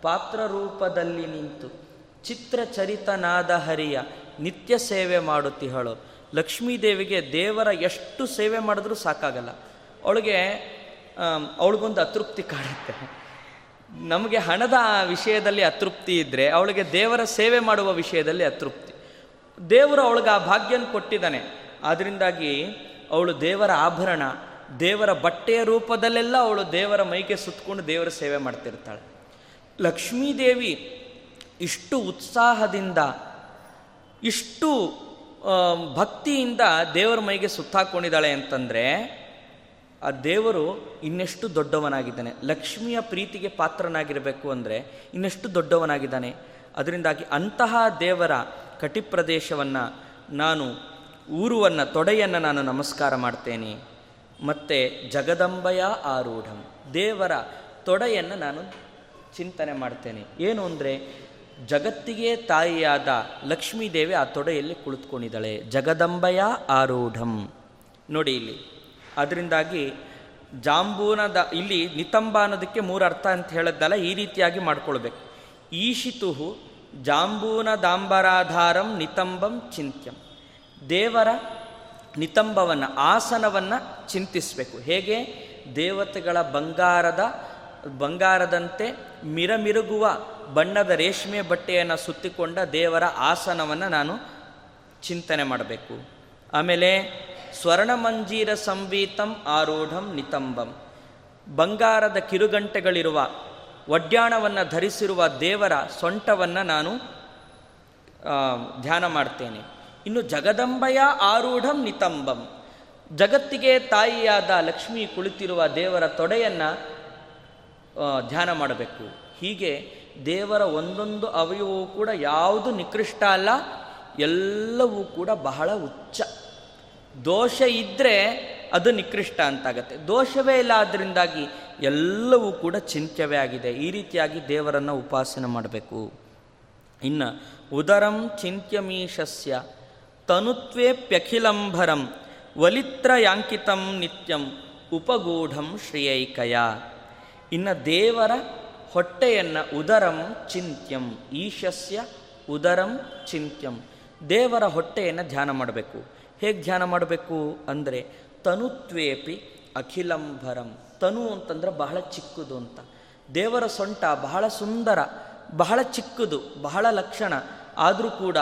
ಪಾತ್ರ ರೂಪದಲ್ಲಿ ನಿಂತು ಚಿತ್ರಚರಿತನಾದ ಹರಿಯ ನಿತ್ಯ ಸೇವೆ ಮಾಡುತ್ತಿಹಳು ಲಕ್ಷ್ಮೀದೇವಿಗೆ ದೇವರ ಎಷ್ಟು ಸೇವೆ ಮಾಡಿದ್ರೂ ಸಾಕಾಗಲ್ಲ. ಅವಳಿಗೆ ಅವಳಿಗೊಂದು ಅತೃಪ್ತಿ ಕಾಡುತ್ತೆ ನಮಗೆ ಹಣದ ವಿಷಯದಲ್ಲಿ ಅತೃಪ್ತಿ ಇದ್ದರೆ ಅವಳಿಗೆ ದೇವರ ಸೇವೆ ಮಾಡುವ ವಿಷಯದಲ್ಲಿ ಅತೃಪ್ತಿ. ದೇವರು ಅವಳಿಗೆ ಆ ಭಾಗ್ಯನ ಕೊಟ್ಟಿದ್ದಾನೆ. ಆದ್ದರಿಂದಾಗಿ ಅವಳು ದೇವರ ಆಭರಣ, ದೇವರ ಬಟ್ಟೆಯ ರೂಪದಲ್ಲೆಲ್ಲ ಅವಳು ದೇವರ ಮೈಗೆ ಸುತ್ತಕೊಂಡು ದೇವರ ಸೇವೆ ಮಾಡ್ತಿರ್ತಾಳೆ. ಲಕ್ಷ್ಮೀದೇವಿ ಇಷ್ಟು ಉತ್ಸಾಹದಿಂದ ಇಷ್ಟು ಭಕ್ತಿಯಿಂದ ದೇವರ ಮೈಗೆ ಸುತ್ತಾಕೊಂಡಿದ್ದಾಳೆ ಅಂತಂದರೆ, ಆ ದೇವರು ಇನ್ನೆಷ್ಟು ದೊಡ್ಡವನಾಗಿದ್ದಾನೆ. ಲಕ್ಷ್ಮಿಯ ಪ್ರೀತಿಗೆ ಪಾತ್ರನಾಗಿರಬೇಕು ಅಂದರೆ ಇನ್ನೆಷ್ಟು ದೊಡ್ಡವನಾಗಿದ್ದಾನೆ. ಅದರಿಂದಾಗಿ ಅಂತಹ ದೇವರ ಕಟಿಪ್ರದೇಶವನ್ನು ನಾನು, ಊರುವನ್ನು, ತೊಡೆಯನ್ನು ನಾನು ನಮಸ್ಕಾರ ಮಾಡ್ತೇನೆ. ಮತ್ತು ಜಗದಂಬಯ ಆರೂಢಂ. ದೇವರ ತೊಡೆಯನ್ನು ನಾನು ಚಿಂತನೆ ಮಾಡ್ತೇನೆ. ಏನು ಅಂದರೆ ಜಗತ್ತಿಗೆ ತಾಯಿಯಾದ ಲಕ್ಷ್ಮೀದೇವಿ ಆ ತೊಡೆಯಲ್ಲಿ ಕುಳಿತುಕೊಂಡಿದ್ದಾಳೆ. ಜಗದಂಬಯ ಆರೂಢಂ. ನೋಡಿ ಇಲ್ಲಿ. ಅದರಿಂದಾಗಿ ಜಾಂಬೂನದ ಇಲ್ಲಿ ನಿತಂಬ ಅನ್ನೋದಕ್ಕೆ ಮೂರು ಅರ್ಥ ಅಂತ ಹೇಳಿದ್ದಲ್ಲ ಈ ರೀತಿಯಾಗಿ ಮಾಡ್ಕೊಳ್ಬೇಕು. ಈಶಿತುಹು ಜಾಂಬೂನದಾಂಬರಾಧಾರಂ ನಿತಂಬಂ ಚಿಂತ್ಯಂ. ದೇವರ ನಿತಂಬವನ್ನು, ಆಸನವನ್ನು ಚಿಂತಿಸಬೇಕು. ಹೇಗೆ? ದೇವತೆಗಳ ಬಂಗಾರದ, ಬಂಗಾರದಂತೆ ಮಿರಮಿರುಗುವ ಬಣ್ಣದ ರೇಷ್ಮೆ ಬಟ್ಟೆಯನ್ನು ಸುತ್ತಿಕೊಂಡ ದೇವರ ಆಸನವನ್ನು ನಾನು ಚಿಂತನೆ ಮಾಡಬೇಕು. ಆಮೇಲೆ ಸ್ವರ್ಣಮಂಜೀರ ಸಂವೀತಂ ಆರೂಢಂ ನಿತಂಬಂ. ಬಂಗಾರದ ಕಿರುಗಂಟೆಗಳಿರುವ ಒಡ್ಯಾಣವನ್ನು ಧರಿಸಿರುವ ದೇವರ ಸೊಂಟವನ್ನು ನಾನು ಧ್ಯಾನ ಮಾಡ್ತೇನೆ. ಇನ್ನು ಜಗದಂಬಯ ಆರೂಢಂ ನಿತಂಬಂ. ಜಗತ್ತಿಗೆ ತಾಯಿಯಾದ ಲಕ್ಷ್ಮಿ ಕುಳಿತಿರುವ ದೇವರ ತೊಡೆಯನ್ನು ಧ್ಯಾನ ಮಾಡಬೇಕು. ಹೀಗೆ ದೇವರ ಒಂದೊಂದು ಅವಯವೂ ಕೂಡ ಯಾವುದು ನಿಕೃಷ್ಟ ಅಲ್ಲ, ಎಲ್ಲವೂ ಕೂಡ ಬಹಳ ಉಚ್ಚ ದೋಷ ಇದ್ದರೆ ಅದು ನಿಕೃಷ್ಟ ಅಂತಾಗತ್ತೆ. ದೋಷವೇ ಇಲ್ಲ ಅದರಿಂದಾಗಿ ಎಲ್ಲವೂ ಕೂಡ ಚಿಂತ್ಯವೇ ಆಗಿದೆ. ಈ ರೀತಿಯಾಗಿ ದೇವರನ್ನು ಉಪಾಸನೆ ಮಾಡಬೇಕು. ಇನ್ನು, ಉದರಂ ಚಿಂತ್ಯಮೀಶಸ್ಯ ತನುತ್ವೇಪ್ಯಖಿಲಂಭರಂ ವಲಿತ್ರಯಾಂಕಿತಂ ನಿತ್ಯಂ, ಉಪಗೂಢಂ ಶ್ರೇಯೈಕಯ. ಇನ್ನು ದೇವರ ಹೊಟ್ಟೆಯನ್ನು ಉದರಂ ಚಿಂತ್ಯಂ, ಈಶಸ್ಯ ಉದರಂ ಚಿಂತ್ಯಂ. ದೇವರ ಹೊಟ್ಟೆಯನ್ನು ಧ್ಯಾನ ಮಾಡಬೇಕು. ಹೇಗೆ ಧ್ಯಾನ ಮಾಡಬೇಕು ಅಂದರೆ ತನುತ್ವೇಪಿ ಅಖಿಲಂಭರಂ. ತನು ಅಂತಂದ್ರೆ ಬಹಳ ಚಿಕ್ಕದು ಅಂತ. ದೇವರ ಸೊಂಟ ಬಹಳ ಸುಂದರ, ಬಹಳ ಚಿಕ್ಕದು, ಬಹಳ ಲಕ್ಷಣ, ಆದರೂ ಕೂಡ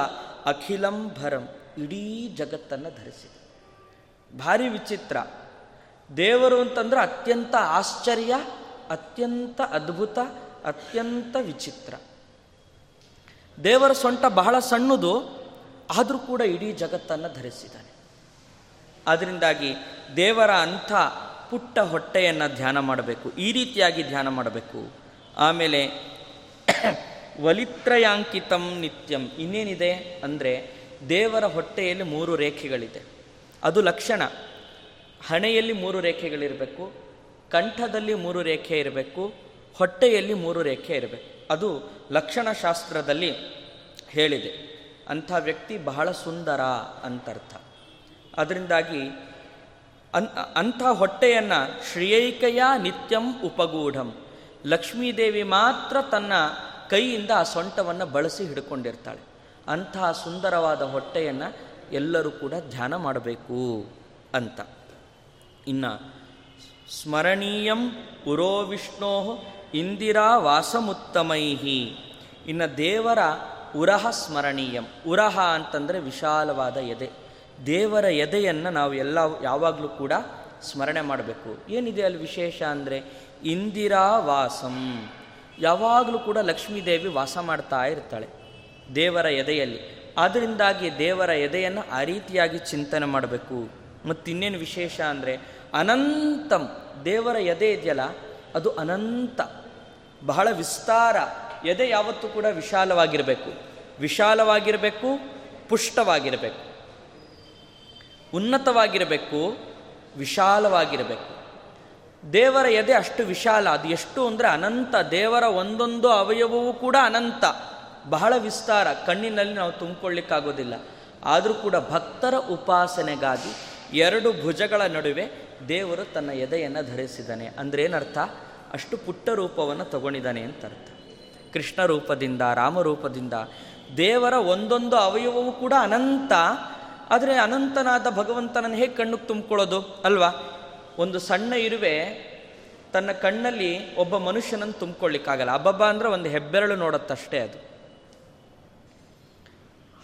ಅಖಿಲಂಭರಂ, ಇಡೀ ಜಗತ್ತನ್ನು ಧರಿಸಿದೆ. ಭಾರಿ ವಿಚಿತ್ರ. ದೇವರು ಅಂತಂದ್ರೆ ಅತ್ಯಂತ ಆಶ್ಚರ್ಯ ಅತ್ಯಂತ ಅದ್ಭುತ, ಅತ್ಯಂತ ವಿಚಿತ್ರ. ದೇವರ ಸೊಂಟ ಬಹಳ ಸಣ್ಣದು, ಆದರೂ ಕೂಡ ಇಡೀ ಜಗತ್ತನ್ನು ಧರಿಸಿದ್ದಾನೆ. ಅದರಿಂದಾಗಿ ದೇವರ ಅಂಥ ಪುಟ್ಟ ಹೊಟ್ಟೆಯನ್ನು ಧ್ಯಾನ ಮಾಡಬೇಕು, ಈ ರೀತಿಯಾಗಿ ಧ್ಯಾನ ಮಾಡಬೇಕು. ಆಮೇಲೆ [coughs] ವಲಿತ್ರಯಾಂಕಿತಂ ನಿತ್ಯಂ, ಇನ್ನೇನಿದೆ ಅಂದರೆ ದೇವರ ಹೊಟ್ಟೆಯಲ್ಲಿ ಮೂರು ರೇಖೆಗಳಿದೆ. ಅದು ಲಕ್ಷಣ. ಹಣೆಯಲ್ಲಿ ಮೂರು ರೇಖೆಗಳಿರಬೇಕು ಕಂಠದಲ್ಲಿ ಮೂರು ರೇಖೆ ಇರಬೇಕು, ಹೊಟ್ಟೆಯಲ್ಲಿ ಮೂರು ರೇಖೆ ಇರಬೇಕು. ಅದು ಲಕ್ಷಣಶಾಸ್ತ್ರದಲ್ಲಿ ಹೇಳಿದೆ. ಅಂಥ ವ್ಯಕ್ತಿ ಬಹಳ ಸುಂದರ ಅಂತರ್ಥ. ಅದರಿಂದಾಗಿ ಅನ್, ಅಂಥ ಹೊಟ್ಟೆಯನ್ನು ಶ್ರೇಯಿಕೆಯ ನಿತ್ಯಂ ಉಪಗೂಢಂ. ಲಕ್ಷ್ಮೀದೇವಿ ಮಾತ್ರ ತನ್ನ ಕೈಯಿಂದ ಆ ಸೊಂಟವನ್ನು ಬಳಸಿ ಹಿಡ್ಕೊಂಡಿರ್ತಾಳೆ. ಅಂಥ ಸುಂದರವಾದ ಹೊಟ್ಟೆಯನ್ನು ಎಲ್ಲರೂ ಕೂಡ ಧ್ಯಾನ ಮಾಡಬೇಕು ಅಂತ. ಇನ್ನು ಸ್ಮರಣೀಯಂ ಉರೋ ವಿಷ್ಣೋ ಇಂದಿರಾ ವಾಸಮುತ್ತಮೈಹಿ. ಇನ್ನು ದೇವರ ಉರಹ ಸ್ಮರಣೀಯಂ. ಉರಹ ಅಂತಂದರೆ ವಿಶಾಲವಾದ ಎದೆ. ದೇವರ ಎದೆಯನ್ನು ನಾವು ಎಲ್ಲ ಯಾವಾಗಲೂ ಕೂಡ ಸ್ಮರಣೆ ಮಾಡಬೇಕು. ಏನಿದೆ ಅಲ್ಲಿ ವಿಶೇಷ ಅಂದರೆ ಇಂದಿರಾ ವಾಸಂ. ಯಾವಾಗಲೂ ಕೂಡ ಲಕ್ಷ್ಮೀದೇವಿ ವಾಸ ಮಾಡ್ತಾ ಇರ್ತಾಳೆ ದೇವರ ಎದೆಯಲ್ಲಿ. ಆದ್ದರಿಂದಾಗಿ ದೇವರ ಎದೆಯನ್ನು ಆ ರೀತಿಯಾಗಿ ಚಿಂತನೆ ಮಾಡಬೇಕು. ಮತ್ತು ಇನ್ನೇನು ವಿಶೇಷ ಅಂದರೆ ಅನಂತಂ. ದೇವರ ಎದೆ ಇದೆಯಲ್ಲ, ಅದು ಅನಂತ. ಬಹಳ ವಿಸ್ತಾರ. ಎದೆ ಯಾವತ್ತೂ ಕೂಡ ವಿಶಾಲವಾಗಿರಬೇಕು. ವಿಶಾಲವಾಗಿರಬೇಕು, ಪುಷ್ಟವಾಗಿರಬೇಕು. ಉನ್ನತವಾಗಿರಬೇಕು, ವಿಶಾಲವಾಗಿರಬೇಕು. ದೇವರ ಎದೆ ಅಷ್ಟು ವಿಶಾಲ, ಅದು ಎಷ್ಟು ಅಂದರೆ ಅನಂತ. ದೇವರ ಒಂದೊಂದು ಅವಯವವೂ ಕೂಡ ಅನಂತ. ಬಹಳ ವಿಸ್ತಾರ. ಕಣ್ಣಿನಲ್ಲಿ ನಾವು ತುಂಬಿಕೊಳ್ಳಿಕ್ಕಾಗೋದಿಲ್ಲ. ಆದರೂ ಕೂಡ ಭಕ್ತರ ಉಪಾಸನೆಗಾಗಿ ಎರಡು ಭುಜಗಳ ನಡುವೆ ದೇವರು ತನ್ನ ಎದೆಯನ್ನು ಧರಿಸಿದ್ದಾನೆ. ಅಂದರೆ ಏನರ್ಥ? ಅಷ್ಟು ಪುಟ್ಟ ರೂಪವನ್ನು ತಗೊಂಡಿದ್ದಾನೆ ಅಂತ ಅರ್ಥ. ಕೃಷ್ಣ ರೂಪದಿಂದ ರಾಮರೂಪದಿಂದ ದೇವರ ಒಂದೊಂದು ಅವಯವವೂ ಕೂಡ ಅನಂತ. ಆದರೆ ಅನಂತನಾದ ಭಗವಂತನನ್ನು ಹೇಗೆ ಕಣ್ಣಿಗೆ ತುಂಬಿಕೊಳ್ಳೋದು? ಅಲ್ವಾ? ಒಂದು ಸಣ್ಣ ಇರುವೆ ತನ್ನ ಕಣ್ಣಲ್ಲಿ ಒಬ್ಬ ಮನುಷ್ಯನನ್ನು ತುಂಬಿಕೊಳ್ಳಿಕ್ಕಾಗಲ್ಲ. ಅಬ್ಬಬ್ಬ ಅಂದರೆ ಒಂದು ಹೆಬ್ಬೆರಳು ನೋಡತ್ತಷ್ಟೇ ಅದು.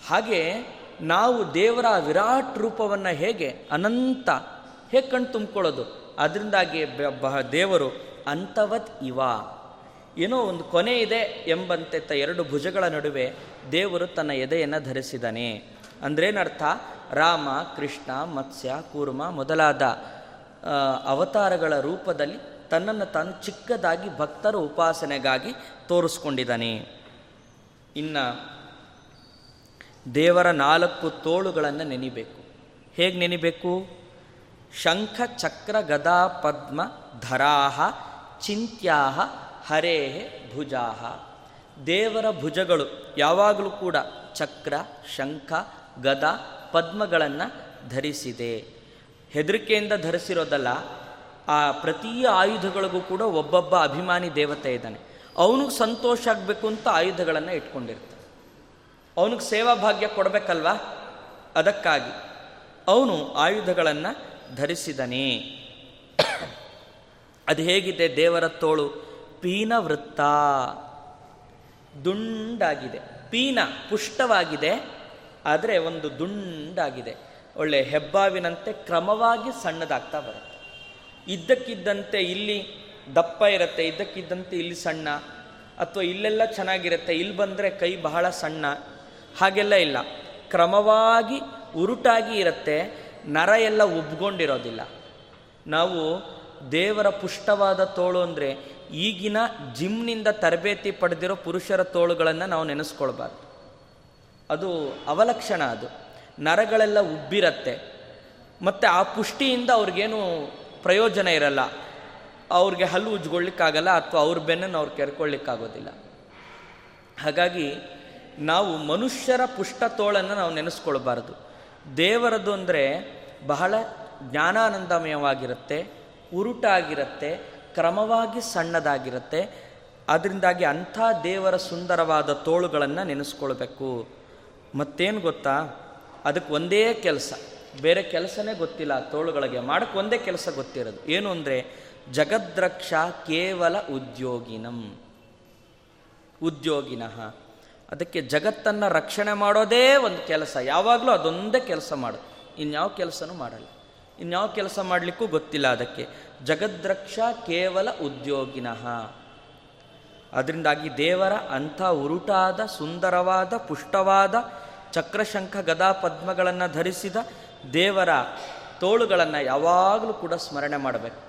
ಹಾಗೆ ನಾವು ದೇವರ ವಿರಾಟ್ ರೂಪವನ್ನು ಹೇಗೆ ಅನಂತ ಹೇಗೆ ಕಣ್ಣು ತುಂಬಿಕೊಳ್ಳೋದು. ಅದರಿಂದಾಗಿ ದೇವರು ಅಂತವತ್ ಇವ. ಏನೋ ಒಂದು ಕೊನೆ ಇದೆ ಎಂಬಂತೆ ತ ಎರಡು ಭುಜಗಳ ನಡುವೆ ದೇವರು ತನ್ನ ಎದೆಯನ್ನು ಧರಿಸಿದ್ದಾನೆ. ಅಂದ್ರೇನರ್ಥ, ರಾಮ, ಕೃಷ್ಣ, ಮತ್ಸ್ಯ, ಕೂರ್ಮ ಮೊದಲಾದ ಅವತಾರಗಳ ರೂಪದಲ್ಲಿ ತನ್ನನ್ನು ತಾನು ಚಿಕ್ಕದಾಗಿ ಭಕ್ತರ ಉಪಾಸನೆಗಾಗಿ ತೋರಿಸ್ಕೊಂಡಿದ್ದಾನೆ. ಇನ್ನು ದೇವರ ನಾಲ್ಕು ತೋಳುಗಳನ್ನು ನೆನಿಬೇಕು. ಹೇಗೆ ನೆನಿಬೇಕು? ಶಂಖ ಚಕ್ರ ಗದಾ ಪದ್ಮ ಧರಾಹ ಚಿಂತ್ಯಾಹ ಹರೇ ಭುಜಾಹ. ದೇವರ ಭುಜಗಳು ಯಾವಾಗಲೂ ಕೂಡ ಚಕ್ರ, ಶಂಖ, ಗದ ಪದ್ಮಗಳನ್ನು ಧರಿಸಿದೆ. ಹೆದರಿಕೆಯಿಂದ ಧರಿಸಿರೋದಲ್ಲ, ಆ ಪ್ರತಿ ಆಯುಧಗಳಿಗೂ ಕೂಡ ಒಬ್ಬೊಬ್ಬ ಅಭಿಮಾನಿ ದೇವತೆ ಇದ್ದಾನೆ. ಅವನಿಗೆ ಸಂತೋಷ ಆಗಬೇಕು ಅಂತ ಆಯುಧಗಳನ್ನು ಇಟ್ಕೊಂಡಿರ್ತಾನೆ. ಅವನಿಗೆ ಸೇವಾ ಭಾಗ್ಯ ಕೊಡಬೇಕಲ್ವಾ? ಅದಕ್ಕಾಗಿ ಅವನು ಆಯುಧಗಳನ್ನು ಧರಿಸಿದನೇ. ಅದು ಹೇಗಿದೆ? ದೇವರ ತೋಳು ಪೀನ ವೃತ್ತ. ದುಂಡಾಗಿದೆ. ಪೀನ ಪುಷ್ಟವಾಗಿದೆ, ಆದರೆ ಒಂದು ದುಂಡಾಗಿದೆ. ಒಳ್ಳೆ ಹೆಬ್ಬಾವಿನಂತೆ ಕ್ರಮವಾಗಿ ಸಣ್ಣದಾಗ್ತಾ ಬರುತ್ತೆ. ಇದ್ದಕ್ಕಿದ್ದಂತೆ ಇಲ್ಲಿ ದಪ್ಪ ಇರುತ್ತೆ, ಇದ್ದಕ್ಕಿದ್ದಂತೆ ಇಲ್ಲಿ ಸಣ್ಣ, ಅಥವಾ ಇಲ್ಲೆಲ್ಲ ಚೆನ್ನಾಗಿರುತ್ತೆ, ಇಲ್ಲಿ ಬಂದರೆ ಕೈ ಬಹಳ ಸಣ್ಣ, ಹಾಗೆಲ್ಲ ಇಲ್ಲ. ಕ್ರಮವಾಗಿ ಉರುಟಾಗಿ ಇರುತ್ತೆ ನರ ಎಲ್ಲ ಉಬ್ಕೊಂಡಿರೋದಿಲ್ಲ. ನಾವು ದೇವರ ಪುಷ್ಟವಾದ ತೋಳು ಅಂದರೆ ಈಗಿನ ಜಿಮ್ನಿಂದ ತರಬೇತಿ ಪಡೆದಿರೋ ಪುರುಷರ ತೋಳುಗಳನ್ನು ನಾವು ನೆನೆಸ್ಕೊಳ್ಬಾರ್ದು. ಅದು ಅವಲಕ್ಷಣ ಅದು. ನರಗಳೆಲ್ಲ ಉಬ್ಬಿರತ್ತೆ. ಮತ್ತು ಆ ಪುಷ್ಟಿಯಿಂದ ಅವ್ರಿಗೇನು ಪ್ರಯೋಜನ ಇರಲ್ಲ. ಅವ್ರಿಗೆ ಹಲ್ಲು ಉಜ್ಗೊಳ್ಲಿಕ್ಕಾಗಲ್ಲ ಅಥವಾ ಅವ್ರ ಬೆನ್ನನ್ನು ಅವ್ರು ಕೆರ್ಕೊಳ್ಳಿಕ್ಕಾಗೋದಿಲ್ಲ. ಹಾಗಾಗಿ ನಾವು ಮನುಷ್ಯರ ಪುಷ್ಟ ತೋಳನ್ನು ನಾವು ನೆನೆಸ್ಕೊಳ್ಬಾರ್ದು. ದೇವರದು ಅಂದರೆ ಬಹಳ ಜ್ಞಾನಾನಂದಮಯವಾಗಿರುತ್ತೆ, ಉರುಟಾಗಿರುತ್ತೆ, ಕ್ರಮವಾಗಿ ಸಣ್ಣದಾಗಿರುತ್ತೆ. ಅದರಿಂದಾಗಿ ಅಂಥ ದೇವರ ಸುಂದರವಾದ ತೋಳುಗಳನ್ನು ನೆನೆಸ್ಕೊಳ್ಬೇಕು. ಮತ್ತೇನು ಗೊತ್ತಾ? ಅದಕ್ಕೆ ಒಂದೇ ಕೆಲಸ. ಬೇರೆ ಕೆಲಸನೇ ಗೊತ್ತಿಲ್ಲ ತೋಳುಗಳಿಗೆ. ಮಾಡಕ್ಕೆ ಒಂದೇ ಕೆಲಸ ಗೊತ್ತಿರೋದು. ಏನು ಅಂದರೆ, ಜಗದ್ರಕ್ಷ ಕೇವಲ ಉದ್ಯೋಗಿನಂ. ಉದ್ಯೋಗಿನಃ. ಅದಕ್ಕೆ ಜಗತ್ತನ್ನು ರಕ್ಷಣೆ ಮಾಡೋದೇ ಒಂದು ಕೆಲಸ. ಯಾವಾಗಲೂ ಅದೊಂದೇ ಕೆಲಸ ಮಾಡು. ಇನ್ಯಾವ ಕೆಲಸನೂ ಮಾಡಲ್ಲ. ಇನ್ಯಾವ ಕೆಲಸ ಮಾಡಲಿಕ್ಕೂ ಗೊತ್ತಿಲ್ಲ ಅದಕ್ಕೆ. ಜಗದ್ರಕ್ಷ ಕೇವಲ ಉದ್ಯೋಗಿನಃ. ಅದರಿಂದಾಗಿ ದೇವರ ಅಂಥ ಉರುಟಾದ, ಸುಂದರವಾದ, ಪುಷ್ಟವಾದ ಚಕ್ರಶಂಖ ಗದಾ ಪದ್ಮಗಳನ್ನು ಧರಿಸಿದ ದೇವರ ತೋಳುಗಳನ್ನು ಯಾವಾಗಲೂ ಕೂಡ ಸ್ಮರಣೆ ಮಾಡಬೇಕು.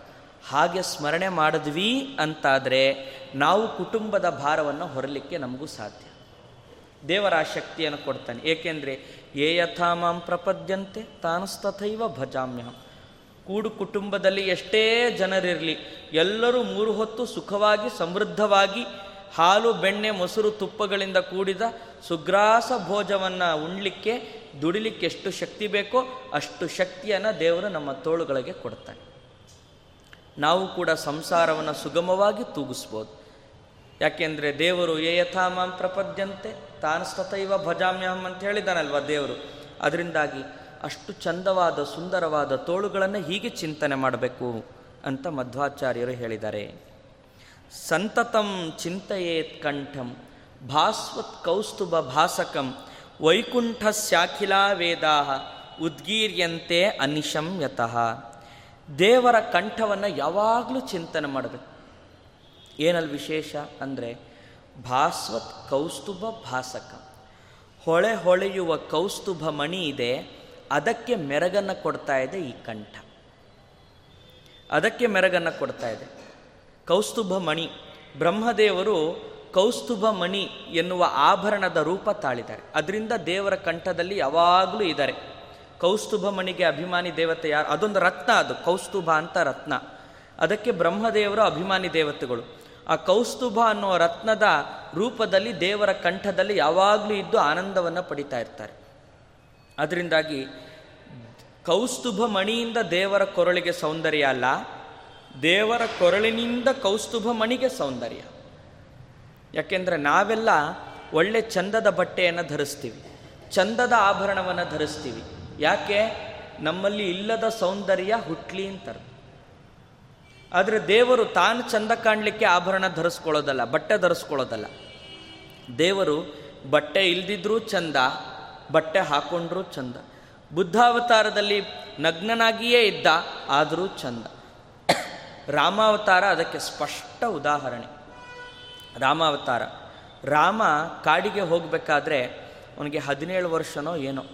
ಹಾಗೆ ಸ್ಮರಣೆ ಮಾಡಿದ್ವಿ ಅಂತಾದರೆ ನಾವು ಕುಟುಂಬದ ಭಾರವನ್ನು ಹೊರಲಿಕ್ಕೆ ನಮಗೂ ಸಾಧ್ಯ. ದೇವರ ಶಕ್ತಿಯನ್ನು ಕೊಡ್ತಾನೆ. ಏಕೆಂದರೆ ಏ ಯಥಾ ಮಾಂ ಪ್ರಪದ್ಯಂತೆ ತಾನಸ್ತಥೈವ ಭಜಾಮ್ಯಹಂ. ಕೂಡು ಕುಟುಂಬದಲ್ಲಿ ಎಷ್ಟೇ ಜನರಿರಲಿ, ಎಲ್ಲರೂ ಮೂರು ಹೊತ್ತು ಸುಖವಾಗಿ ಸಮೃದ್ಧವಾಗಿ ಹಾಲು, ಬೆಣ್ಣೆ, ಮೊಸರು, ತುಪ್ಪಗಳಿಂದ ಕೂಡಿದ ಸುಗ್ರಾಸ ಭೋಜವನ್ನು ಉಣ್ಲಿಕ್ಕೆ, ದುಡಿಲಿಕ್ಕೆ ಎಷ್ಟು ಶಕ್ತಿ ಬೇಕೋ ಅಷ್ಟು ಶಕ್ತಿಯನ್ನು ದೇವರು ನಮ್ಮ ತೋಳುಗಳಿಗೆ ಕೊಡ್ತಾನೆ. ನಾವು ಕೂಡ ಸಂಸಾರವನ್ನು ಸುಗಮವಾಗಿ ತೂಗಿಸ್ಬೋದು. ಯಾಕೆಂದರೆ ದೇವರು ಯಥಾ ಮಾಂ ಪ್ರಪದ್ಯಂತೆ ತಾನಸ್ತತೈವ ಭಜಾಮ್ಯಹಂ ಅಂತ ಹೇಳಿದ್ದಾನಲ್ವ ದೇವರು? ಅದರಿಂದಾಗಿ ಅಷ್ಟು ಚಂದವಾದ, ಸುಂದರವಾದ ತೋಳುಗಳನ್ನು ಹೀಗೆ ಚಿಂತನೆ ಮಾಡಬೇಕು ಅಂತ ಮಧ್ವಾಚಾರ್ಯರು ಹೇಳಿದ್ದಾರೆ. ಸಂತತಂ ಚಿಂತೆಯೇತ್ ಕಂಠಂ, ಭಾಸ್ವತ್ ಕೌಸ್ತುಭ ಭಾಸಕಂ, ವೈಕುಂಠ ಶಾಖಿಲಾ ವೇದಾ ಉದ್ಗೀರ್ಯಂತೆ ಅನಿಶಂ ಯತಃ. ದೇವರ ಕಂಠವನ್ನು ಯಾವಾಗಲೂ ಚಿಂತನೆ ಮಾಡಬೇಕು. ಏನಲ್ಲಿ ವಿಶೇಷ ಅಂದರೆ ಭಾಸ್ವತ್ ಕೌಸ್ತುಭ ಭಾಸಕ. ಹೊಳೆ ಹೊಳೆಯುವ ಕೌಸ್ತುಭ ಮಣಿ ಇದೆ, ಅದಕ್ಕೆ ಮೆರಗನ್ನು ಕೊಡ್ತಾ ಇದೆ ಈ ಕಂಠ. ಅದಕ್ಕೆ ಮೆರಗನ್ನು ಕೊಡ್ತಾ ಇದೆ. ಕೌಸ್ತುಭ ಮಣಿ, ಬ್ರಹ್ಮದೇವರು ಕೌಸ್ತುಭ ಮಣಿ ಎನ್ನುವ ಆಭರಣದ ರೂಪ ತಾಳಿದ್ದಾರೆ. ಅದರಿಂದ ದೇವರ ಕಂಠದಲ್ಲಿ ಯಾವಾಗಲೂ ಇದ್ದಾರೆ. ಕೌಸ್ತುಭ ಮಣಿಗೆ ಅಭಿಮಾನಿ ದೇವತೆ ಯಾರು? ಅದೊಂದು ರತ್ನ ಅದು, ಕೌಸ್ತುಭ ಅಂತ ರತ್ನ. ಅದಕ್ಕೆ ಬ್ರಹ್ಮದೇವರು ಅಭಿಮಾನಿ ದೇವತೆಗಳು. ಆ ಕೌಸ್ತುಭ ಅನ್ನೋ ರತ್ನದ ರೂಪದಲ್ಲಿ ದೇವರ ಕಂಠದಲ್ಲಿ ಯಾವಾಗಲೂ ಇದ್ದು ಆನಂದವನ್ನು ಪಡಿತಾ ಇರ್ತಾರೆ. ಅದರಿಂದಾಗಿ ಕೌಸ್ತುಭ ಮಣಿಯಿಂದ ದೇವರ ಕೊರಳಿಗೆ ಸೌಂದರ್ಯ ಅಲ್ಲ, ದೇವರ ಕೊರಳಿನಿಂದ ಕೌಸ್ತುಭ ಮಣಿಗೆ ಸೌಂದರ್ಯ. ಯಾಕೆಂದರೆ ನಾವೆಲ್ಲ ಒಳ್ಳೆ ಚಂದದ ಬಟ್ಟೆಯನ್ನು ಧರಿಸ್ತೀವಿ, ಚಂದದ ಆಭರಣವನ್ನು ಧರಿಸ್ತೀವಿ. ಯಾಕೆ? ನಮ್ಮಲ್ಲಿ ಇಲ್ಲದ ಸೌಂದರ್ಯ ಹುಟ್ಲಿ ಅಂತಾರೆ. ಆದರೆ ದೇವರು ತಾನು ಚಂದ ಕಾಣಲಿಕ್ಕೆ ಆಭರಣ ಧರಿಸ್ಕೊಳ್ಳೋದಲ್ಲ, ಬಟ್ಟೆ ಧರಿಸ್ಕೊಳ್ಳೋದಲ್ಲ. ದೇವರು ಬಟ್ಟೆ ಇಲ್ದಿದ್ರೂ ಚಂದ, ಬಟ್ಟೆ ಹಾಕೊಂಡ್ರೂ ಚಂದ. ಬುದ್ಧಾವತಾರದಲ್ಲಿ ನಗ್ನನಾಗಿಯೇ ಇದ್ದ, ಆದರೂ ಚಂದ. ರಾಮಾವತಾರ ಅದಕ್ಕೆ ಸ್ಪಷ್ಟ ಉದಾಹರಣೆ. ರಾಮಾವತಾರ, ರಾಮ ಕಾಡಿಗೆ ಹೋಗಬೇಕಾದ್ರೆ ಅವನಿಗೆ ಹದಿನೇಳು ವರ್ಷನೋ ಏನೋ.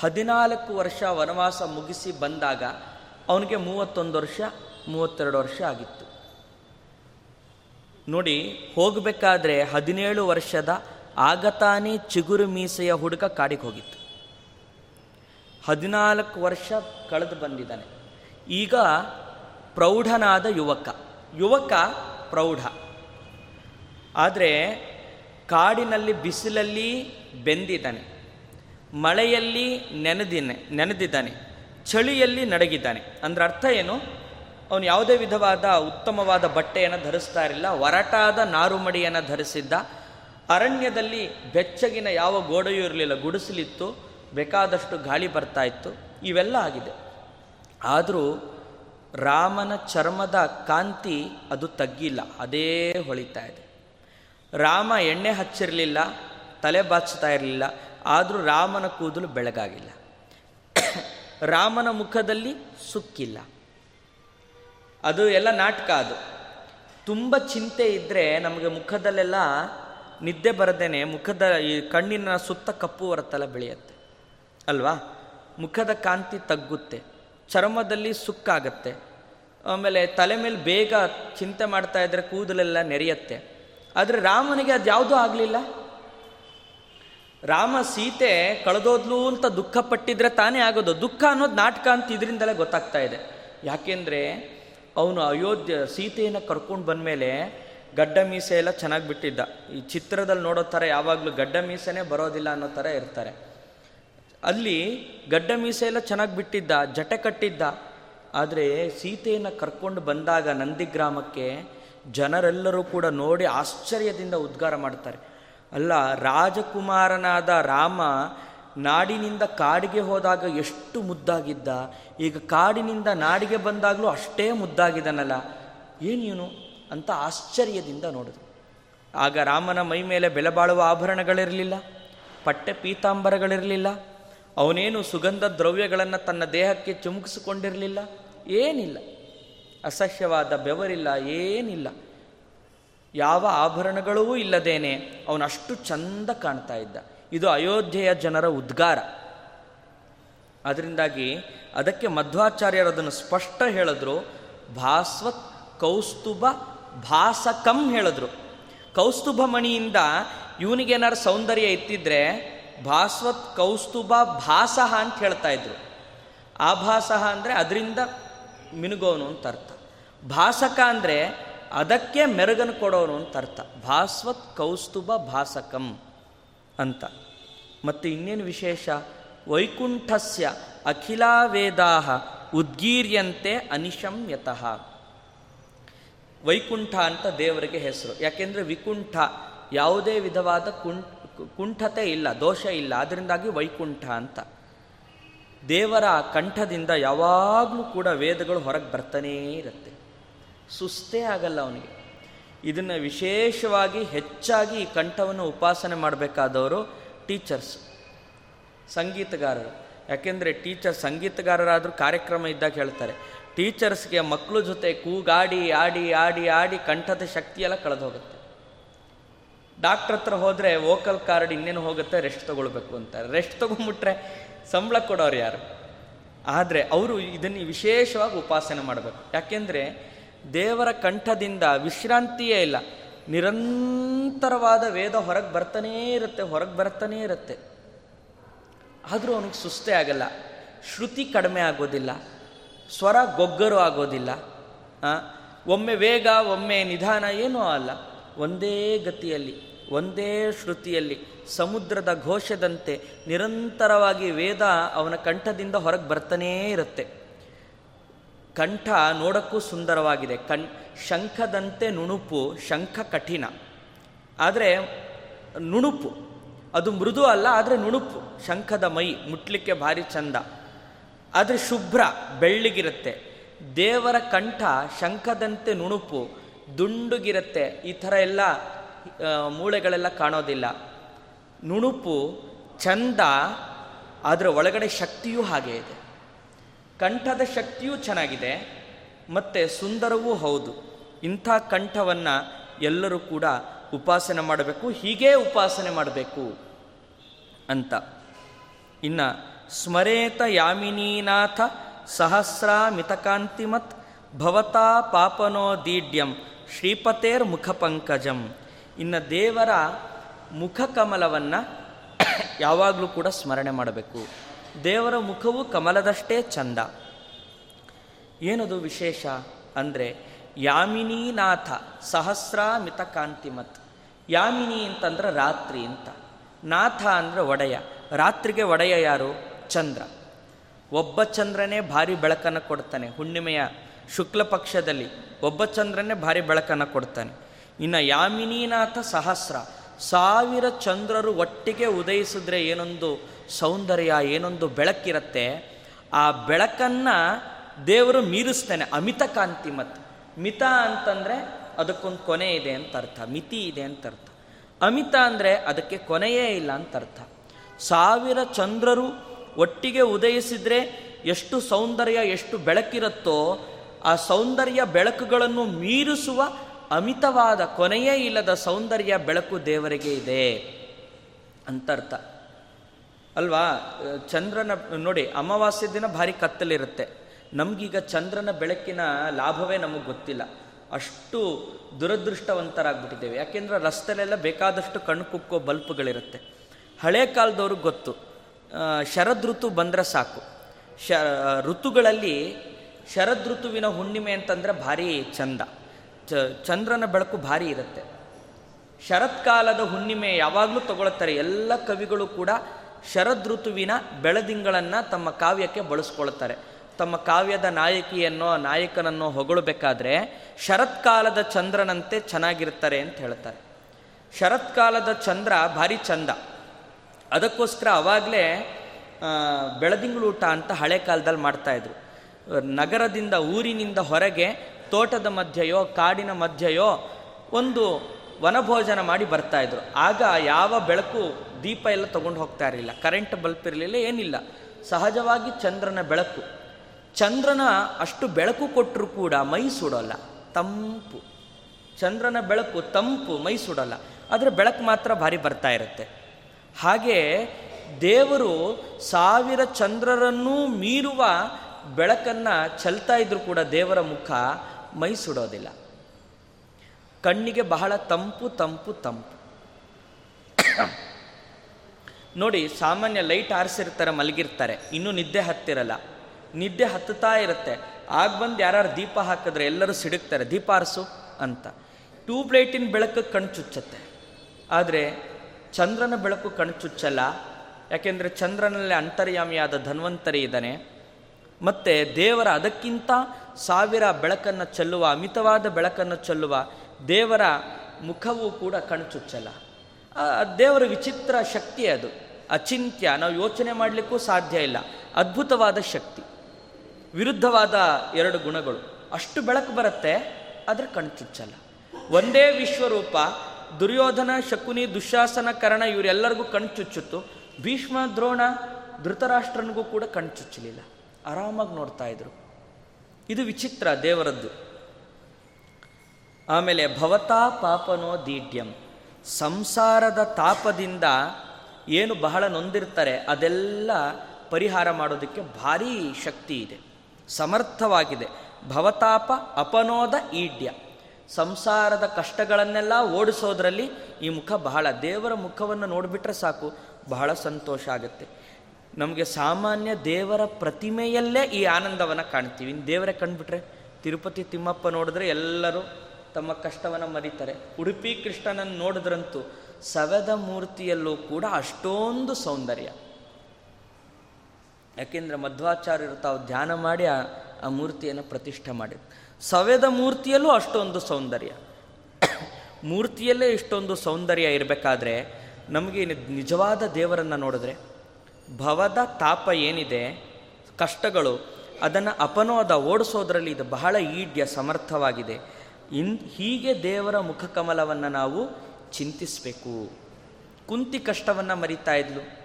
ಹದಿನಾಲ್ಕು ವರ್ಷ ವನವಾಸ ಮುಗಿಸಿ ಬಂದಾಗ ಅವನಿಗೆ ಮೂವತ್ತೊಂದು ವರ್ಷ ಮೂವತ್ತೆರಡು ವರ್ಷ ಆಗಿತ್ತು. ನೋಡಿ, ಹೋಗಬೇಕಾದ್ರೆ ಹದಿನೇಳು ವರ್ಷದ ಆಗತಾನೆ ಚಿಗುರು ಮೀಸೆಯ ಹುಡುಗ ಕಾಡಿಗೆ ಹೋಗಿತ್ತು. ಹದಿನಾಲ್ಕು ವರ್ಷ ಕಳೆದು ಬಂದಿದ್ದಾನೆ. ಈಗ ಪ್ರೌಢನಾದ ಯುವಕ. ಯುವಕ ಪ್ರೌಢ. ಆದರೆ ಕಾಡಿನಲ್ಲಿ ಬಿಸಿಲಲ್ಲಿ ಬೆಂದಿದ್ದಾನೆ. ಮಳೆಯಲ್ಲಿ ನೆನೆದಿನೆ ನೆನೆದಿದ್ದಾನೆ. ಚಳಿಯಲ್ಲಿ ನಡಗಿದ್ದಾನೆ. ಅಂದ್ರೆ ಅರ್ಥ ಏನು? ಅವನು ಯಾವುದೇ ವಿಧವಾದ ಉತ್ತಮವಾದ ಬಟ್ಟೆಯನ್ನು ಧರಿಸ್ತಾ ಇರಲಿಲ್ಲ ಒರಟಾದ ನಾರುಮಡಿಯನ್ನು ಧರಿಸಿದ್ದ. ಅರಣ್ಯದಲ್ಲಿ ಬೆಚ್ಚಗಿನ ಯಾವ ಗೋಡೆಯೂ ಇರಲಿಲ್ಲ. ಗುಡಿಸಲಿತ್ತು. ಬೇಕಾದಷ್ಟು ಗಾಳಿ ಬರ್ತಾ ಇತ್ತು. ಇವೆಲ್ಲ ಆಗಿದೆ. ಆದರೂ ರಾಮನ ಚರ್ಮದ ಕಾಂತಿ ಅದು ತಗ್ಗಿಲ್ಲ. ಅದೇ ಹೊಳಿತಾ ಇದೆ. ರಾಮ ಎಣ್ಣೆ ಹಚ್ಚಿರಲಿಲ್ಲ. ತಲೆ ಬಾಚ್ತಾ ಇರಲಿಲ್ಲ. ಆದರೂ ರಾಮನ ಕೂದಲು ಬೆಳಗಾಗಿಲ್ಲ. [coughs] ರಾಮನ ಮುಖದಲ್ಲಿ ಸುಕ್ಕಿಲ್ಲ. ಅದು ಎಲ್ಲ ನಾಟಕ ಅದು. ತುಂಬ ಚಿಂತೆ ಇದ್ದರೆ ನಮಗೆ ಮುಖದಲ್ಲೆಲ್ಲ ನಿದ್ದೆ ಬರದೇನೆ ಮುಖದ ಈ ಕಣ್ಣಿನ ಸುತ್ತ ಕಪ್ಪು ಬರುತ್ತಲ್ಲ ಬೆಳೆಯುತ್ತೆ. ಅಲ್ವಾ? ಮುಖದ ಕಾಂತಿ ತಗ್ಗುತ್ತೆ, ಚರ್ಮದಲ್ಲಿ ಸುಕ್ಕಾಗತ್ತೆ ಆಮೇಲೆ ತಲೆ ಮೇಲೆ ಬೇಗ ಚಿಂತೆ ಮಾಡ್ತಾ ಇದ್ರೆ ಕೂದಲೆಲ್ಲ ನೆರೆಯುತ್ತೆ. ಆದರೆ ರಾಮನಿಗೆ ಅದು ಯಾವುದೂ ಆಗಲಿಲ್ಲ. ರಾಮ ಸೀತೆ ಕಳೆದೋದ್ಲು ಅಂತ ದುಃಖ ಪಟ್ಟಿದ್ರೆ ತಾನೇ ಆಗೋದು. ದುಃಖ ಅನ್ನೋದು ನಾಟಕ ಅಂತ ಇದರಿಂದಲೇ ಗೊತ್ತಾಗ್ತಾ ಇದೆ. ಯಾಕೆಂದರೆ ಅವನು ಅಯೋಧ್ಯ ಸೀತೆಯನ್ನು ಕರ್ಕೊಂಡು ಬಂದಮೇಲೆ ಗಡ್ಡ ಮೀಸೆ ಎಲ್ಲ ಚೆನ್ನಾಗಿ ಬಿಟ್ಟಿದ್ದ. ಈ ಚಿತ್ರದಲ್ಲಿ ನೋಡೋ ಥರ ಯಾವಾಗಲೂ ಗಡ್ಡ ಮೀಸೆನೇ ಬರೋದಿಲ್ಲ ಅನ್ನೋ ಥರ ಇರ್ತಾರೆ. ಅಲ್ಲಿ ಗಡ್ಡ ಮೀಸೆ ಎಲ್ಲ ಚೆನ್ನಾಗಿ ಬಿಟ್ಟಿದ್ದ, ಜಟೆ ಕಟ್ಟಿದ್ದ. ಆದರೆ ಸೀತೆಯನ್ನು ಕರ್ಕೊಂಡು ಬಂದಾಗ ನಂದಿಗ್ರಾಮಕ್ಕೆ ಜನರೆಲ್ಲರೂ ಕೂಡ ನೋಡಿ ಆಶ್ಚರ್ಯದಿಂದ ಉದ್ಗಾರ ಮಾಡ್ತಾರೆ. ಅಲ್ಲ, ರಾಜಕುಮಾರನಾದ ರಾಮ ನಾಡಿನಿಂದ ಕಾಡಿಗೆ ಹೋದಾಗ ಎಷ್ಟು ಮುದ್ದಾಗಿದ್ದ, ಈಗ ಕಾಡಿನಿಂದ ನಾಡಿಗೆ ಬಂದಾಗಲೂ ಅಷ್ಟೇ ಮುದ್ದಾಗಿದ್ದಾನಲ್ಲ ಏನೇನು ಅಂತ ಆಶ್ಚರ್ಯದಿಂದ ನೋಡಿದ್ರು ಆಗ ರಾಮನ ಮೈ ಮೇಲೆ ಬೆಲೆ ಬಾಳುವ ಆಭರಣಗಳಿರಲಿಲ್ಲ, ಪಟ್ಟೆ ಪೀತಾಂಬರಗಳಿರಲಿಲ್ಲ, ಅವನೇನು ಸುಗಂಧ ದ್ರವ್ಯಗಳನ್ನು ತನ್ನ ದೇಹಕ್ಕೆ ಚುಮುಕಿಸಿಕೊಂಡಿರಲಿಲ್ಲ, ಏನಿಲ್ಲ. ಅಸಹ್ಯವಾದ ಬೆವರಿಲ್ಲ, ಏನಿಲ್ಲ. ಯಾವ ಆಭರಣಗಳೂ ಇಲ್ಲದೇನೆ ಅವನಷ್ಟು ಚಂದ ಕಾಣ್ತಾ ಇದ್ದ. ಇದು ಅಯೋಧ್ಯೆಯ ಜನರ ಉದ್ಗಾರ. ಅದರಿಂದಾಗಿ ಅದಕ್ಕೆ ಮಧ್ವಾಚಾರ್ಯರು ಅದನ್ನು ಸ್ಪಷ್ಟ ಹೇಳಿದ್ರು. ಭಾಸ್ವತ್ ಕೌಸ್ತುಭ ಭಾಸಕಂ ಹೇಳಿದ್ರು. ಕೌಸ್ತುಭ ಮಣಿಯಿಂದ ಇವನಿಗೇನಾರು ಸೌಂದರ್ಯ ಇತ್ತಿದ್ರೆ ಭಾಸ್ವತ್ ಕೌಸ್ತುಭ ಭಾಸಹ ಅಂತ ಹೇಳ್ತಾ ಇದ್ರು. ಆಭಾಸಹ ಅಂದರೆ ಅದರಿಂದ ಮಿನುಗೋನು ಅಂತ ಅರ್ಥ. ಭಾಸಕ ಅಂದರೆ ಅದಕ್ಕೆ ಮೆರುಗನ್ನು ಕೊಡೋನು ಅಂತ ಅರ್ಥ. ಭಾಸ್ವತ್ ಕೌಸ್ತುಭ ಭಾಸಕಂ. ಅಂತ. ಮತ್ತು ಇನ್ನೇನು ವಿಶೇಷ? ವೈಕುಂಠಸ್ಯ ಅಖಿಲಾ ವೇದಾ ಉದ್ಗೀರ್ಯಂತೆ ಅನಿಶಂ ಯತಃ ವೈಕುಂಠ ಅಂತ ದೇವರಿಗೆ ಹೆಸರು. ಯಾಕೆಂದರೆ ವಿಕುಂಠ ಯಾವುದೇ ವಿಧವಾದ ಕುಂಠ ಕುಂಠತೆ ಇಲ್ಲ, ದೋಷ ಇಲ್ಲ. ಅದರಿಂದಾಗಿ ವೈಕುಂಠ ಅಂತ. ದೇವರ ಕಂಠದಿಂದ ಯಾವಾಗಲೂ ಕೂಡ ವೇದಗಳು ಹೊರಗೆ ಬರ್ತಾನೇ ಇರುತ್ತೆ. ಸುಸ್ತೇ ಆಗಲ್ಲ ಅವನಿಗೆ. ಇದನ್ನು ವಿಶೇಷವಾಗಿ ಹೆಚ್ಚಾಗಿ ಈ ಕಂಠವನ್ನು ಉಪಾಸನೆ ಮಾಡಬೇಕಾದವರು ಟೀಚರ್ಸ್, ಸಂಗೀತಗಾರರು. ಯಾಕೆಂದರೆ ಟೀಚರ್ ಸಂಗೀತಗಾರರಾದರೂ ಕಾರ್ಯಕ್ರಮ ಇದ್ದಾಗ ಹೇಳ್ತಾರೆ, ಟೀಚರ್ಸ್ಗೆ ಮಕ್ಕಳ ಜೊತೆ ಕೂಗಾಡಿ, ಆಡಿ ಆಡಿ ಆಡಿ ಕಂಠದ ಶಕ್ತಿಯೆಲ್ಲ ಕಳೆದು ಹೋಗುತ್ತೆ ಡಾಕ್ಟ್ರ್ ಹತ್ರ ಹೋದರೆ ವೋಕಲ್ ಕಾರ್ಡ್ ಇನ್ನೇನು ಹೋಗುತ್ತೆ? ರೆಸ್ಟ್ ತೊಗೊಳ್ಬೇಕು ಅಂತಾರೆ ರೆಸ್ಟ್ ತೊಗೊಂಬಿಟ್ರೆ ಸಂಬಳ ಕೊಡೋರು ಯಾರು? ಆದರೆ ಅವರು ಇದನ್ನು ವಿಶೇಷವಾಗಿ ಉಪಾಸನೆ ಮಾಡಬೇಕು. ಯಾಕೆಂದರೆ ದೇವರ ಕಂಠದಿಂದ ವಿಶ್ರಾಂತಿಯೇ ಇಲ್ಲ. ನಿರಂತರವಾದ ವೇದ ಹೊರಗೆ ಬರ್ತಾನೇ ಇರುತ್ತೆ, ಹೊರಗೆ ಬರ್ತಾನೇ ಇರುತ್ತೆ. ಆದರೂ ಅವನಿಗೆ ಸುಸ್ತೇ ಆಗಲ್ಲ. ಶ್ರುತಿ ಕಡಿಮೆ ಆಗೋದಿಲ್ಲ. ಸ್ವರ ಗೊಗ್ಗರು ಆಗೋದಿಲ್ಲ. ಒಮ್ಮೆ ವೇಗ, ಒಮ್ಮೆ ನಿಧಾನ ಏನೂ ಅಲ್ಲ. ಒಂದೇ ಗತಿಯಲ್ಲಿ, ಒಂದೇ ಶ್ರುತಿಯಲ್ಲಿ, ಸಮುದ್ರದ ಘೋಷದಂತೆ ನಿರಂತರವಾಗಿ ವೇದ ಅವನ ಕಂಠದಿಂದ ಹೊರಗೆ ಬರ್ತಾನೇ ಇರುತ್ತೆ. ಕಂಠ ನೋಡಕ್ಕೂ ಸುಂದರವಾಗಿದೆ. ಕಣ್, ಶಂಖದಂತೆ ನುಣುಪು, ಶಂಖ ಕಠಿಣ. ಆದರೆ ನುಣುಪು, ಅದು ಮೃದು ಅಲ್ಲ, ಆದರೆ ನುಣುಪು. ಶಂಖದ ಮೈ, ಮುಟ್ಲಿಕ್ಕೆ ಭಾರಿ ಚಂದ. ಆದರೆ ಶುಭ್ರ, ಬೆಳ್ಳಿಗಿರುತ್ತೆ. ದೇವರ ಕಂಠ, ಶಂಖದಂತೆ ನುಣುಪು, ದುಂಡುಗಿರುತ್ತೆ. ಈ ಥರ ಎಲ್ಲ ಮೂಳೆಗಳೆಲ್ಲ ಕಾಣೋದಿಲ್ಲ. ನುಣುಪು ಚಂದ ಅದರ ಒಳಗಡೆ ಶಕ್ತಿಯೂ ಹಾಗೆ ಇದೆ. ಕಂಠದ ಶಕ್ತಿಯೂ ಚೆನ್ನಾಗಿದೆ, ಮತ್ತು ಸುಂದರವೂ ಹೌದು. ಇಂಥ ಕಂಠವನ್ನು ಎಲ್ಲರೂ ಕೂಡ ಉಪಾಸನೆ ಮಾಡಬೇಕು, ಹೀಗೇ ಉಪಾಸನೆ ಮಾಡಬೇಕು ಅಂತ. ಇನ್ನು ಸ್ಮರೇತ ಯಾಮಿನೀನಾಥ ಸಹಸ್ರ ಮಿತಕಾಂತಿಮತ್ ಭವತಾ ಪಾಪನೋ ದೀಢ್ಯಂ ಶ್ರೀಪತೇರ್ ಮುಖಪಂಕಜಂ. ಇನ್ನು ದೇವರ ಮುಖಕಮಲವನ್ನು [coughs] ಯಾವಾಗಲೂ ಕೂಡ ಸ್ಮರಣೆ ಮಾಡಬೇಕು. ದೇವರ ಮುಖವು ಕಮಲದಷ್ಟೇ ಚಂದ. ಏನದು ವಿಶೇಷ ಅಂದರೆ ಯಾಮಿನೀನಾಥ ಸಹಸ್ರ ಮಿತಕಾಂತಿಮತ್ ಯಾಮಿನಿ ಅಂತಂದ್ರೆ ರಾತ್ರಿ ಅಂತ. ನಾಥ ಅಂದರೆ ಒಡೆಯ. ರಾತ್ರಿಗೆ ಒಡೆಯ ಯಾರು? ಚಂದ್ರ. ಒಬ್ಬ ಚಂದ್ರನೇ ಭಾರಿ ಬೆಳಕನ್ನು ಕೊಡ್ತಾನೆ. ಹುಣ್ಣಿಮೆಯ ಶುಕ್ಲ ಪಕ್ಷದಲ್ಲಿ ಒಬ್ಬ ಚಂದ್ರನೇ ಭಾರಿ ಬೆಳಕನ್ನು ಕೊಡ್ತಾನೆ. ಇನ್ನು ಯಾಮಿನೀನಾಥ ಸಹಸ್ರ. ಸಾವಿರ ಚಂದ್ರರು ಒಟ್ಟಿಗೆ ಉದಯಿಸಿದ್ರೆ ಏನೊಂದು ಸೌಂದರ್ಯ ಏನೊಂದು ಬೆಳಕಿರುತ್ತೆ, ಆ ಬೆಳಕನ್ನು ದೇವರು ಮೀರಿಸ್ತಾನೆ. ಅಮಿತ ಕಾಂತಿ ಮತ್ತು. ಮಿತ ಅಂತಂದರೆ ಅದಕ್ಕೊಂದು ಕೊನೆ ಇದೆ ಅಂತ ಅರ್ಥ. ಮಿತಿ ಇದೆ ಅಂತ ಅರ್ಥ. ಅಮಿತ ಅಂದರೆ ಅದಕ್ಕೆ ಕೊನೆಯೇ ಇಲ್ಲ ಅಂತ ಅರ್ಥ. ಸಾವಿರ ಚಂದ್ರರು ಒಟ್ಟಿಗೆ ಉದಯಿಸಿದರೆ ಎಷ್ಟು ಸೌಂದರ್ಯ, ಎಷ್ಟು ಬೆಳಕಿರುತ್ತೋ, ಆ ಸೌಂದರ್ಯ ಬೆಳಕುಗಳನ್ನು ಮೀರಿಸುವ ಅಮಿತವಾದ ಕೊನೆಯೇ ಇಲ್ಲದ ಸೌಂದರ್ಯ ಬೆಳಕು ದೇವರಿಗೆ ಇದೆ ಅಂತರ್ಥ ಅಲ್ವಾ? ಚಂದ್ರನ, ನೋಡಿ, ಅಮಾವಾಸ್ಯ ದಿನ ಭಾರಿ ಕತ್ತಲಿರುತ್ತೆ. ನಮಗೀಗ ಚಂದ್ರನ ಬೆಳಕಿನ ಲಾಭವೇ ನಮಗೆ ಗೊತ್ತಿಲ್ಲ. ಅಷ್ಟು ದುರದೃಷ್ಟವಂತರಾಗ್ಬಿಟ್ಟಿದ್ದೇವೆ. ಯಾಕೆಂದ್ರೆ ರಸ್ತೆಲೆಲ್ಲ ಬೇಕಾದಷ್ಟು ಕಣ್ಣು ಕುಕ್ಕೋ ಬಲ್ಪ್ಗಳಿರುತ್ತೆ. ಹಳೆ ಕಾಲದವ್ರಿಗೆ ಗೊತ್ತು. ಶರದ್ ಋತು ಬಂದರೆ ಸಾಕು. ಶ ಋತುಗಳಲ್ಲಿ ಶರದ್ ಋತುವಿನ ಹುಣ್ಣಿಮೆ ಅಂತಂದರೆ ಭಾರಿ ಚಂದ. ಚಂದ್ರನ ಬೆಳಕು ಭಾರಿ ಇರುತ್ತೆ. ಶರತ್ಕಾಲದ ಹುಣ್ಣಿಮೆ ಯಾವಾಗಲೂ ತಗೊಳ್ತಾರೆ. ಎಲ್ಲ ಕವಿಗಳು ಕೂಡ ಶರದ್ ಋತುವಿನ ಬೆಳದಿಂಗಳನ್ನು ತಮ್ಮ ಕಾವ್ಯಕ್ಕೆ ಬಳಸ್ಕೊಳ್ತಾರೆ. ತಮ್ಮ ಕಾವ್ಯದ ನಾಯಕಿಯನ್ನೋ, ನಾಯಕನನ್ನೋ ಹೊಗಳಬೇಕಾದ್ರೆ ಶರತ್ಕಾಲದ ಚಂದ್ರನಂತೆ ಚೆನ್ನಾಗಿರ್ತಾರೆ ಅಂತ ಹೇಳ್ತಾರೆ. ಶರತ್ಕಾಲದ ಚಂದ್ರ ಭಾರಿ ಚಂದ. ಅದಕ್ಕೋಸ್ಕರ ಅವಾಗಲೇ ಬೆಳದಿಂಗಳೂಟ ಅಂತ ಹಳೆ ಕಾಲದಲ್ಲಿ ಮಾಡ್ತಾಯಿದ್ರು ನಗರದಿಂದ, ಊರಿನಿಂದ ಹೊರಗೆ, ತೋಟದ ಮಧ್ಯೆಯೋ, ಕಾಡಿನ ಮಧ್ಯೆಯೋ ಒಂದು ವನಭೋಜನ ಮಾಡಿ ಬರ್ತಾ ಇದ್ರು. ಆಗ ಯಾವ ಬೆಳಕು ದೀಪ ಎಲ್ಲ ತಗೊಂಡು ಹೋಗ್ತಾ ಇರಲಿಲ್ಲ. ಕರೆಂಟ್ ಬಲ್ಪ್ ಇರಲಿಲ್ಲ, ಏನಿಲ್ಲ. ಸಹಜವಾಗಿ ಚಂದ್ರನ ಬೆಳಕು. ಚಂದ್ರನ ಅಷ್ಟು ಬೆಳಕು ಕೊಟ್ಟರು ಕೂಡ ಮೈ ಸುಡೋಲ್ಲ. ತಂಪು. ಚಂದ್ರನ ಬೆಳಕು ತಂಪು, ಮೈ ಸುಡೋಲ್ಲ. ಆದರೆ ಬೆಳಕು ಮಾತ್ರ ಭಾರಿ ಬರ್ತಾ ಇರುತ್ತೆ. ಹಾಗೆ ದೇವರು ಸಾವಿರ ಚಂದ್ರರನ್ನೂ ಮೀರುವ ಬೆಳಕನ್ನು ಚೆಲ್ತಾ ಇದ್ರು ಕೂಡ ದೇವರ ಮುಖ ಮೈ ಸುಡೋದಿಲ್ಲ. ಕಣ್ಣಿಗೆ ಬಹಳ ತಂಪು ತಂಪು ತಂಪು. ನೋಡಿ, ಸಾಮಾನ್ಯ ಲೈಟ್ ಆರಿಸಿರ್ತಾರೆ, ಮಲಗಿರ್ತಾರೆ. ಇನ್ನೂ ನಿದ್ದೆ ಹತ್ತಿರಲ್ಲ. ನಿದ್ದೆ ಹತ್ತುತ್ತಾ ಇರುತ್ತೆ. ಆಗ ಬಂದು ಯಾರು ದೀಪ ಹಾಕಿದ್ರೆ ಎಲ್ಲರೂ ಸಿಡುಕ್ತಾರೆ, ದೀಪ ಆರಿಸು ಅಂತ. ಟ್ಯೂಬ್ ಲೈಟಿನ ಬೆಳಕು ಕಣ್ ಚುಚ್ಚತ್ತೆ. ಆದರೆ, ಚಂದ್ರನ ಬೆಳಕು ಕಣ್ ಚುಚ್ಚಲ್ಲ. ಯಾಕೆಂದರೆ, ಚಂದ್ರನಲ್ಲಿ ಅಂತರ್ಯಾಮಿಯಾದ ಧನ್ವಂತರಿ ಇದ್ದಾನೆ. ಮತ್ತು ದೇವರ ಅದಕ್ಕಿಂತ ಸಾವಿರ ಬೆಳಕನ್ನು ಚೆಲ್ಲುವ, ಅಮಿತವಾದ ಬೆಳಕನ್ನು ಚೆಲ್ಲುವ ದೇವರ ಮುಖವೂ ಕೂಡ ಕಣ್ಚುಚ್ಚಲ್ಲ. ದೇವರ ವಿಚಿತ್ರ ಶಕ್ತಿ ಅದು. ಅಚಿಂತ್ಯ, ನಾವು ಯೋಚನೆ ಮಾಡಲಿಕ್ಕೂ ಸಾಧ್ಯ ಇಲ್ಲ. ಅದ್ಭುತವಾದ ಶಕ್ತಿ. ವಿರುದ್ಧವಾದ ಎರಡು ಗುಣಗಳು. ಅಷ್ಟು ಬೆಳಕು ಬರುತ್ತೆ, ಆದರೆ ಕಣ್ಚುಚ್ಚಲ್ಲ. ಒಂದೇ ವಿಶ್ವರೂಪ, ದುರ್ಯೋಧನ, ಶಕುನಿ, ದುಶಾಸನ, ಕರ್ಣ, ಇವರೆಲ್ಲರಿಗೂ ಕಣ್ಚುಚ್ಚುತ್ತು. ಭೀಷ್ಮ, ದ್ರೋಣ, ಧೃತರಾಷ್ಟ್ರನಿಗೂ ಕೂಡ ಕಣ್ಚುಚ್ಚಲಿಲ್ಲ. ಆರಾಮಾಗಿ ನೋಡ್ತಾ ಇದ್ರು. ಇದು ವಿಚಿತ್ರ ದೇವರದ್ದು. ಆಮೇಲೆ ಭವತಾ ಪಾಪನೋ ದೀಢ್ಯಂ ಸಂಸಾರದ ತಾಪದಿಂದ ಏನು ಬಹಳ ನೊಂದಿರ್ತಾರೆ ಅದೆಲ್ಲ ಪರಿಹಾರ ಮಾಡೋದಕ್ಕೆ ಭಾರೀ ಶಕ್ತಿ ಇದೆ. ಸಮರ್ಥವಾಗಿದೆ. ಭವತಾಪ ಅಪನೋದ ಈಡ್ಯ. ಸಂಸಾರದ ಕಷ್ಟಗಳನ್ನೆಲ್ಲ ಓಡಿಸೋದ್ರಲ್ಲಿ ಈ ಮುಖ ಬಹಳ, ದೇವರ ಮುಖವನ್ನು ನೋಡಿಬಿಟ್ರೆ ಸಾಕು, ಬಹಳ ಸಂತೋಷ ಆಗುತ್ತೆ. ನಮಗೆ ಸಾಮಾನ್ಯ ದೇವರ ಪ್ರತಿಮೆಯಲ್ಲೇ ಈ ಆನಂದವನ್ನು ಕಾಣ್ತೀವಿ. ಇನ್ನು ದೇವರೇ ಕಂಡುಬಿಟ್ರೆ, ತಿರುಪತಿ ತಿಮ್ಮಪ್ಪ ನೋಡಿದ್ರೆ ಎಲ್ಲರೂ ತಮ್ಮ ಕಷ್ಟವನ್ನು ಮರಿತಾರೆ. ಉಡುಪಿ ಕೃಷ್ಣನನ್ನು ನೋಡಿದ್ರಂತೂ ಸವೆದ ಮೂರ್ತಿಯಲ್ಲೂ ಕೂಡ ಅಷ್ಟೊಂದು ಸೌಂದರ್ಯ. ಯಾಕೆಂದರೆ ಮಧ್ವಾಚಾರ್ಯರು ತಾವು ಧ್ಯಾನ ಮಾಡಿ ಆ ಮೂರ್ತಿಯನ್ನು ಪ್ರತಿಷ್ಠೆ ಮಾಡಿ ಸವೆದ ಮೂರ್ತಿಯಲ್ಲೂ ಅಷ್ಟೊಂದು ಸೌಂದರ್ಯ. ಮೂರ್ತಿಯಲ್ಲೇ ಇಷ್ಟೊಂದು ಸೌಂದರ್ಯ ಇರಬೇಕಾದ್ರೆ ನಮಗೆ ನಿಜವಾದ ದೇವರನ್ನು ನೋಡಿದ್ರೆ ಭವದ ತಾಪ ಏನಿದೆ, ಕಷ್ಟಗಳು, ಅದನ್ನು ಅಪನೋದ ಓಡಿಸೋದ್ರಲ್ಲಿ ಇದು ಬಹಳ ಈಡ್ಯ, ಸಮರ್ಥವಾಗಿದೆ. ಇನ್ ಹೀಗೆ ದೇವರ ಮುಖಕಮಲವನ್ನು ನಾವು ಚಿಂತಿಸಬೇಕು. ಕುಂತಿ ಕಷ್ಟವನ್ನು ಮರಿತಾ ಇದ್ಲು.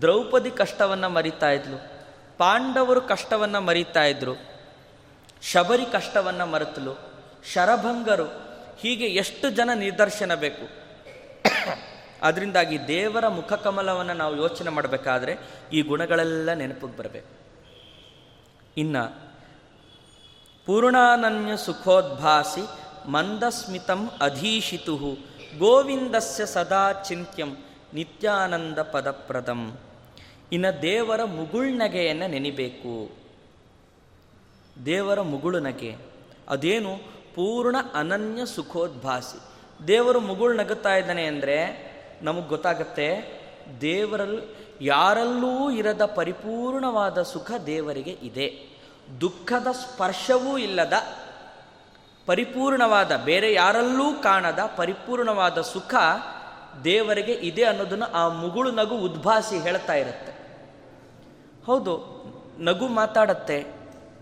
ದ್ರೌಪದಿ ಕಷ್ಟವನ್ನು ಮರಿತಾ ಇದ್ಲು. ಪಾಂಡವರು ಕಷ್ಟವನ್ನು ಮರಿತಾ ಇದ್ರು. ಶಬರಿ ಕಷ್ಟವನ್ನು ಮರೆತಲು. ಶರಭಂಗರು ಹೀಗೆ ಎಷ್ಟು ಜನ ನಿದರ್ಶನ ಬೇಕು. ಅದರಿಂದಾಗಿ ದೇವರ ಮುಖಕಮಲವನ್ನು ನಾವು ಯೋಚನೆ ಮಾಡಬೇಕಾದ್ರೆ ಈ ಗುಣಗಳೆಲ್ಲ ನೆನಪಿಗೆ ಬರಬೇಕು. ಇನ್ನು ಪೂರ್ಣಾನನ್ಯ ಸುಖೋದ್ಭಾಸಿ ಮಂದಸ್ಮಿತಂ ಅಧೀಶಿತು ಗೋವಿಂದಸ್ಯ ಸದಾ ಚಿಂತ್ಯಂ ನಿತ್ಯಾನಂದ ಪದಪ್ರದಂ ಇನ್ನು ದೇವರ ಮುಗುಳ್ನಗೆಯನ್ನು ನೆನಿಬೇಕು. ದೇವರ ಮುಗುಳುನಗೆ ಅದೇನು? ಪೂರ್ಣ ಅನನ್ಯ ಸುಖೋದ್ಭಾಸಿ ದೇವರು ಮುಗುಳು ನಗುತ್ತಾ ಇದ್ದಾನೆ ಅಂದರೆ ನಮಗೆ ಗೊತ್ತಾಗತ್ತೆ ದೇವರಲ್ಲಿ ಯಾರಲ್ಲೂ ಇರದ ಪರಿಪೂರ್ಣವಾದ ಸುಖ ದೇವರಿಗೆ ಇದೆ. ದುಃಖದ ಸ್ಪರ್ಶವೂ ಇಲ್ಲದ, ಪರಿಪೂರ್ಣವಾದ, ಬೇರೆ ಯಾರಲ್ಲೂ ಕಾಣದ ಪರಿಪೂರ್ಣವಾದ ಸುಖ ದೇವರಿಗೆ ಇದೆ ಅನ್ನೋದನ್ನು ಆ ಮುಗುಳು ನಗು ಉದ್ಭಾಸಿ ಹೇಳ್ತಾ ಇರುತ್ತೆ. ಹೌದು, ನಗು ಮಾತಾಡತ್ತೆ,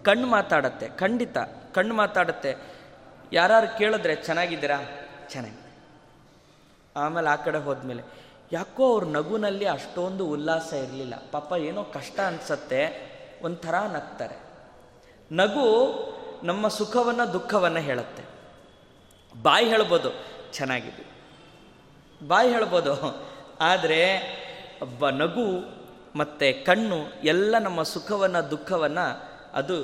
ಕಣ್ಣು ಮಾತಾಡತ್ತೆ, ಖಂಡಿತ ಕಣ್ಣು ಮಾತಾಡತ್ತೆ. ಯಾರು ಕೇಳಿದ್ರೆ, ಚೆನ್ನಾಗಿದ್ದೀರಾ? ಚೆನ್ನಾಗಿ. ಆಮೇಲೆ ಆ ಕಡೆ ಹೋದ್ಮೇಲೆ, ಯಾಕೋ ಅವ್ರ ನಗುನಲ್ಲಿ ಅಷ್ಟೊಂದು ಉಲ್ಲಾಸ ಇರಲಿಲ್ಲ. ಪಾಪ ಏನೋ ಕಷ್ಟ ಅನ್ಸತ್ತೆ, ಒಂಥರ ನಗ್ತಾರೆ. ನಗು ನಮ್ಮ ಸುಖವನ್ನು ದುಃಖವನ್ನು ಹೇಳುತ್ತೆ. ಬಾಯಿ ಹೇಳ್ಬೋದು, ಚೆನ್ನಾಗಿದೆ. ಬಾಯಿ ಹೇಳ್ಬೋದು, ಆದರೆ ಒಬ್ಬ ನಗು ಮತ್ತು ಕಣ್ಣು ಎಲ್ಲ ನಮ್ಮ ಸುಖವನ್ನು ದುಃಖವನ್ನು ಅದು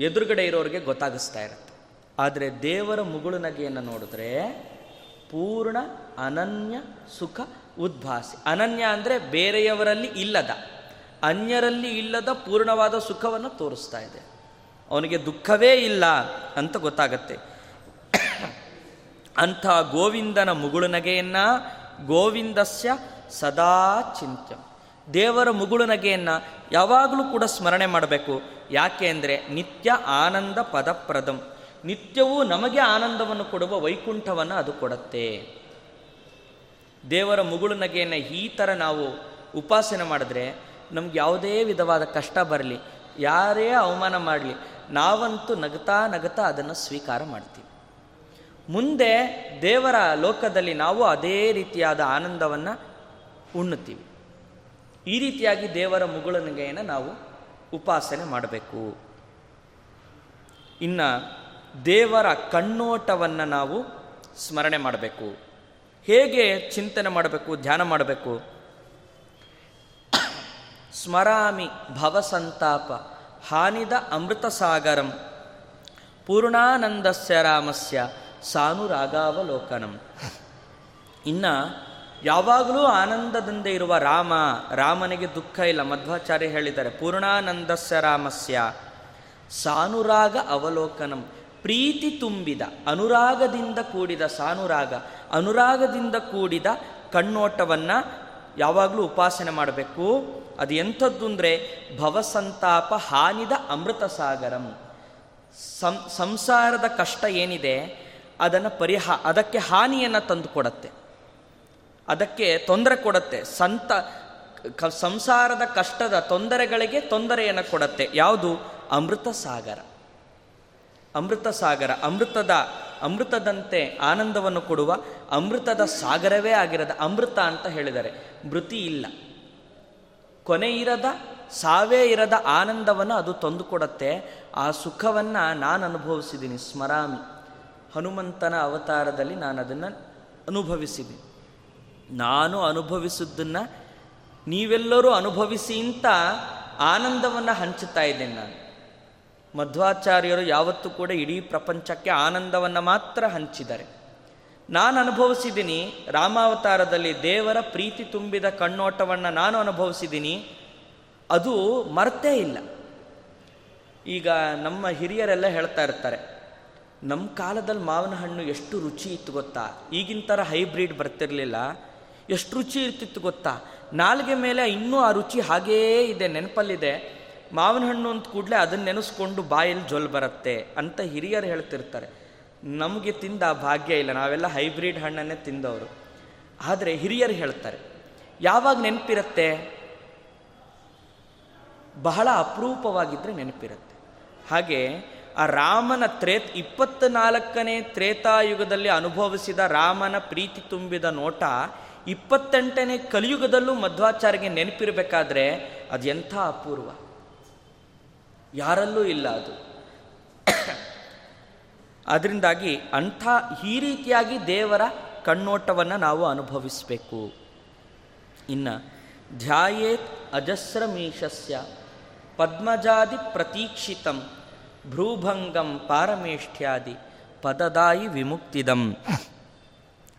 ಎದುರುಗಡೆ ಇರೋರಿಗೆ ಗೊತ್ತಾಗಿಸ್ತಾ ಇರುತ್ತೆ. ಆದರೆ ದೇವರ ಮುಗುಳು ನಗೆಯನ್ನು ನೋಡಿದ್ರೆ ಪೂರ್ಣ ಅನನ್ಯ ಸುಖ ಉದ್ಭಾಸಿ. ಅನನ್ಯ ಅಂದರೆ ಬೇರೆಯವರಲ್ಲಿ ಇಲ್ಲದ, ಅನ್ಯರಲ್ಲಿ ಇಲ್ಲದ ಪೂರ್ಣವಾದ ಸುಖವನ್ನು ತೋರಿಸ್ತಾ ಇದೆ. ಅವನಿಗೆ ದುಃಖವೇ ಇಲ್ಲ ಅಂತ ಗೊತ್ತಾಗತ್ತೆ. ಅಂಥ ಗೋವಿಂದನ ಮುಗುಳು ನಗೆಯನ್ನ ಗೋವಿಂದಸ್ಯ ಸದಾ ಚಿಂತ್ಯ. ದೇವರ ಮುಗುಳು ನಗೆಯನ್ನು ಯಾವಾಗಲೂ ಕೂಡ ಸ್ಮರಣೆ ಮಾಡಬೇಕು. ಯಾಕೆ ಅಂದರೆ ನಿತ್ಯ ಆನಂದ ಪದಪ್ರದಂ. ನಿತ್ಯವೂ ನಮಗೆ ಆನಂದವನ್ನು ಕೊಡುವ ವೈಕುಂಠವನ್ನು ಅದು ಕೊಡುತ್ತೆ. ದೇವರ ಮುಗುಳು ನಗೆಯನ್ನು ಈ ಥರ ನಾವು ಉಪಾಸನೆ ಮಾಡಿದ್ರೆ ನಮ್ಗೆ ಯಾವುದೇ ವಿಧವಾದ ಕಷ್ಟ ಬರಲಿ, ಯಾರೇ ಅವಮಾನ ಮಾಡಲಿ ನಾವಂತೂ ನಗತಾ ನಗತಾ ಅದನ್ನು ಸ್ವೀಕಾರ ಮಾಡ್ತೀವಿ. ಮುಂದೆ ದೇವರ ಲೋಕದಲ್ಲಿ ನಾವು ಅದೇ ರೀತಿಯಾದ ಆನಂದವನ್ನು ಉಣ್ಣುತ್ತೀವಿ. ಈ ರೀತಿಯಾಗಿ ದೇವರ ಮುಗುಳನಿಗೆಯನ್ನು ನಾವು ಉಪಾಸನೆ ಮಾಡಬೇಕು. ಇನ್ನು ದೇವರ ಕಣ್ಣೋಟವನ್ನು ನಾವು ಸ್ಮರಣೆ ಮಾಡಬೇಕು. ಹೇಗೆ ಚಿಂತನೆ ಮಾಡಬೇಕು, ಧ್ಯಾನ ಮಾಡಬೇಕು? ಸ್ಮರಾಮಿ ಭವಸಂತಾಪ ಹಾನಿದ ಅಮೃತ ಸಾಗರಂ ಪೂರ್ಣಾನಂದಸ್ಯ ರಾಮಸ್ಯ ಸಾನುರಾಗಾವಲೋಕನಂ. ಇನ್ನು ಯಾವಾಗಲೂ ಆನಂದದಿಂದ ಇರುವ ರಾಮ, ರಾಮನಿಗೆ ದುಃಖ ಇಲ್ಲ. ಮಧ್ವಾಚಾರ್ಯ ಹೇಳಿದ್ದಾರೆ, ಪೂರ್ಣಾನಂದಸ್ಯ ರಾಮಸ್ಯ ಸಾನುರಾಗ ಅವಲೋಕನಂ. ಪ್ರೀತಿ ತುಂಬಿದ, ಅನುರಾಗದಿಂದ ಕೂಡಿದ ಸಾನುರಾಗ, ಅನುರಾಗದಿಂದ ಕೂಡಿದ ಕಣ್ಣೋಟವನ್ನು ಯಾವಾಗಲೂ ಉಪಾಸನೆ ಮಾಡಬೇಕು. ಅದು ಎಂಥದ್ದು ಅಂದರೆ ಭವಸಂತಾಪ ಹಾನಿದ ಅಮೃತ ಸಾಗರಂ. ಸಂಸಾರದ ಕಷ್ಟ ಏನಿದೆ, ಅದನ್ನು ಪರಿಹಾ, ಅದಕ್ಕೆ ಹಾನಿಯನ್ನು ತಂದು ಕೊಡತ್ತೆ. ಅದಕ್ಕೆ ತೊಂದರೆ ಕೊಡತ್ತೆ. ಸಂತ, ಕ, ಸಂಸಾರದ ಕಷ್ಟದ ತೊಂದರೆಗಳಿಗೆ ತೊಂದರೆಯನ್ನು ಕೊಡತ್ತೆ. ಯಾವುದು? ಅಮೃತ ಸಾಗರ. ಅಮೃತ ಸಾಗರ, ಅಮೃತದ ಅಮೃತದಂತೆ ಆನಂದವನ್ನು ಕೊಡುವ ಅಮೃತದ ಸಾಗರವೇ ಆಗಿರದ ಅಮೃತ ಅಂತ ಹೇಳಿದರೆ ಮೃತಿ ಇಲ್ಲ. ಕೊನೆ ಇರದ, ಸಾವೇ ಇರದ ಆನಂದವನ್ನು ಅದು ತಂದುಕೊಡತ್ತೆ ಆ ಸುಖವನ್ನು ನಾನು ಅನುಭವಿಸಿದ್ದೀನಿ, ಸ್ಮರಾಮಿ. ಹನುಮಂತನ ಅವತಾರದಲ್ಲಿ ನಾನು ಅದನ್ನು ಅನುಭವಿಸಿದೆ ನಾನು ಅನುಭವಿಸಿದ್ದನ್ನು ನೀವೆಲ್ಲರೂ ಅನುಭವಿಸಿ ಅಂತ ಆನಂದವನ್ನು ಹಂಚುತ್ತಾ ಇದ್ದೇನೆ ನಾನು. ಮಧ್ವಾಚಾರ್ಯರು ಯಾವತ್ತೂ ಕೂಡ ಇಡೀ ಪ್ರಪಂಚಕ್ಕೆ ಆನಂದವನ್ನು ಮಾತ್ರ ಹಂಚಿದ್ದಾರೆ ನಾನು ಅನುಭವಿಸಿದ್ದೀನಿ ರಾಮಾವತಾರದಲ್ಲಿ ದೇವರ ಪ್ರೀತಿ ತುಂಬಿದ ಕಣ್ಣೋಟವನ್ನು ನಾನು ಅನುಭವಿಸಿದ್ದೀನಿ. ಅದು ಮರ್ತೇ ಇಲ್ಲ. ಈಗ ನಮ್ಮ ಹಿರಿಯರೆಲ್ಲ ಹೇಳ್ತಾ ಇರ್ತಾರೆ ನಮ್ಮ ಕಾಲದಲ್ಲಿ ಮಾವಿನ ಹಣ್ಣು ಎಷ್ಟು ರುಚಿ ಇತ್ತು ಗೊತ್ತಾ? ಈಗಿನ ಥರ ಹೈಬ್ರಿಡ್ ಬರ್ತಿರಲಿಲ್ಲ. ಎಷ್ಟು ರುಚಿ ಇರ್ತಿತ್ತು ಗೊತ್ತಾ? ನಾಲ್ಗೆ ಮೇಲೆ ಇನ್ನೂ ಆ ರುಚಿ ಹಾಗೇ ಇದೆ, ನೆನಪಲ್ಲಿದೆ. ಮಾವಿನ ಹಣ್ಣು ಅಂತ ಕೂಡಲೇ ಅದನ್ನು ನೆನೆಸ್ಕೊಂಡು ಬಾಯಲ್ಲಿ ಜೊಲ್ ಬರುತ್ತೆ ಅಂತ ಹಿರಿಯರು ಹೇಳ್ತಿರ್ತಾರೆ. ನಮಗೆ ತಿಂದ ಭಾಗ್ಯ ಇಲ್ಲ, ನಾವೆಲ್ಲ ಹೈಬ್ರಿಡ್ ಹಣ್ಣನ್ನೇ ತಿಂದವರು. ಆದರೆ ಹಿರಿಯರು ಹೇಳ್ತಾರೆ, ಯಾವಾಗ ನೆನಪಿರುತ್ತೆ? ಬಹಳ ಅಪರೂಪವಾಗಿದ್ದರೆ ನೆನಪಿರುತ್ತೆ. ಹಾಗೆ ಆ ರಾಮನ ತ್ರೇತ್ ಇಪ್ಪತ್ನಾಲ್ಕನೇ ತ್ರೇತಾಯುಗದಲ್ಲಿ ಅನುಭವಿಸಿದ ರಾಮನ ಪ್ರೀತಿ ತುಂಬಿದ ನೋಟ ಇಪ್ಪತ್ತೆಂಟನೇ ಕಲಿಯುಗದಲ್ಲೂ ಮಧ್ವಾಚಾರ್ಯಗೆ ನೆನಪಿರಬೇಕಾದ್ರೆ ಎಂಥ ಅಪೂರ್ವ. ಯಾರಲ್ಲೂ ಇಲ್ಲ ಅದು. ಅದರಿಂದಾಗಿ ಅಂಥ ಈ ರೀತಿಯಾಗಿ ದೇವರ ಕಣ್ಣೋಟವನ್ನು ನಾವು ಅನುಭವಿಸಬೇಕು. ಇನ್ನು ಧ್ಯಾಯೇತ್ ಅಜಸ್ರಮೀಶಸ್ಯ ಪದ್ಮಜಾದಿ ಪ್ರತೀಕ್ಷಿತಂ ಭ್ರೂಭಂಗಂ ಪಾರಮೇಷ್ಠ್ಯಾದಿ ಪದದಾಯಿ ವಿಮುಕ್ತಿದಂ.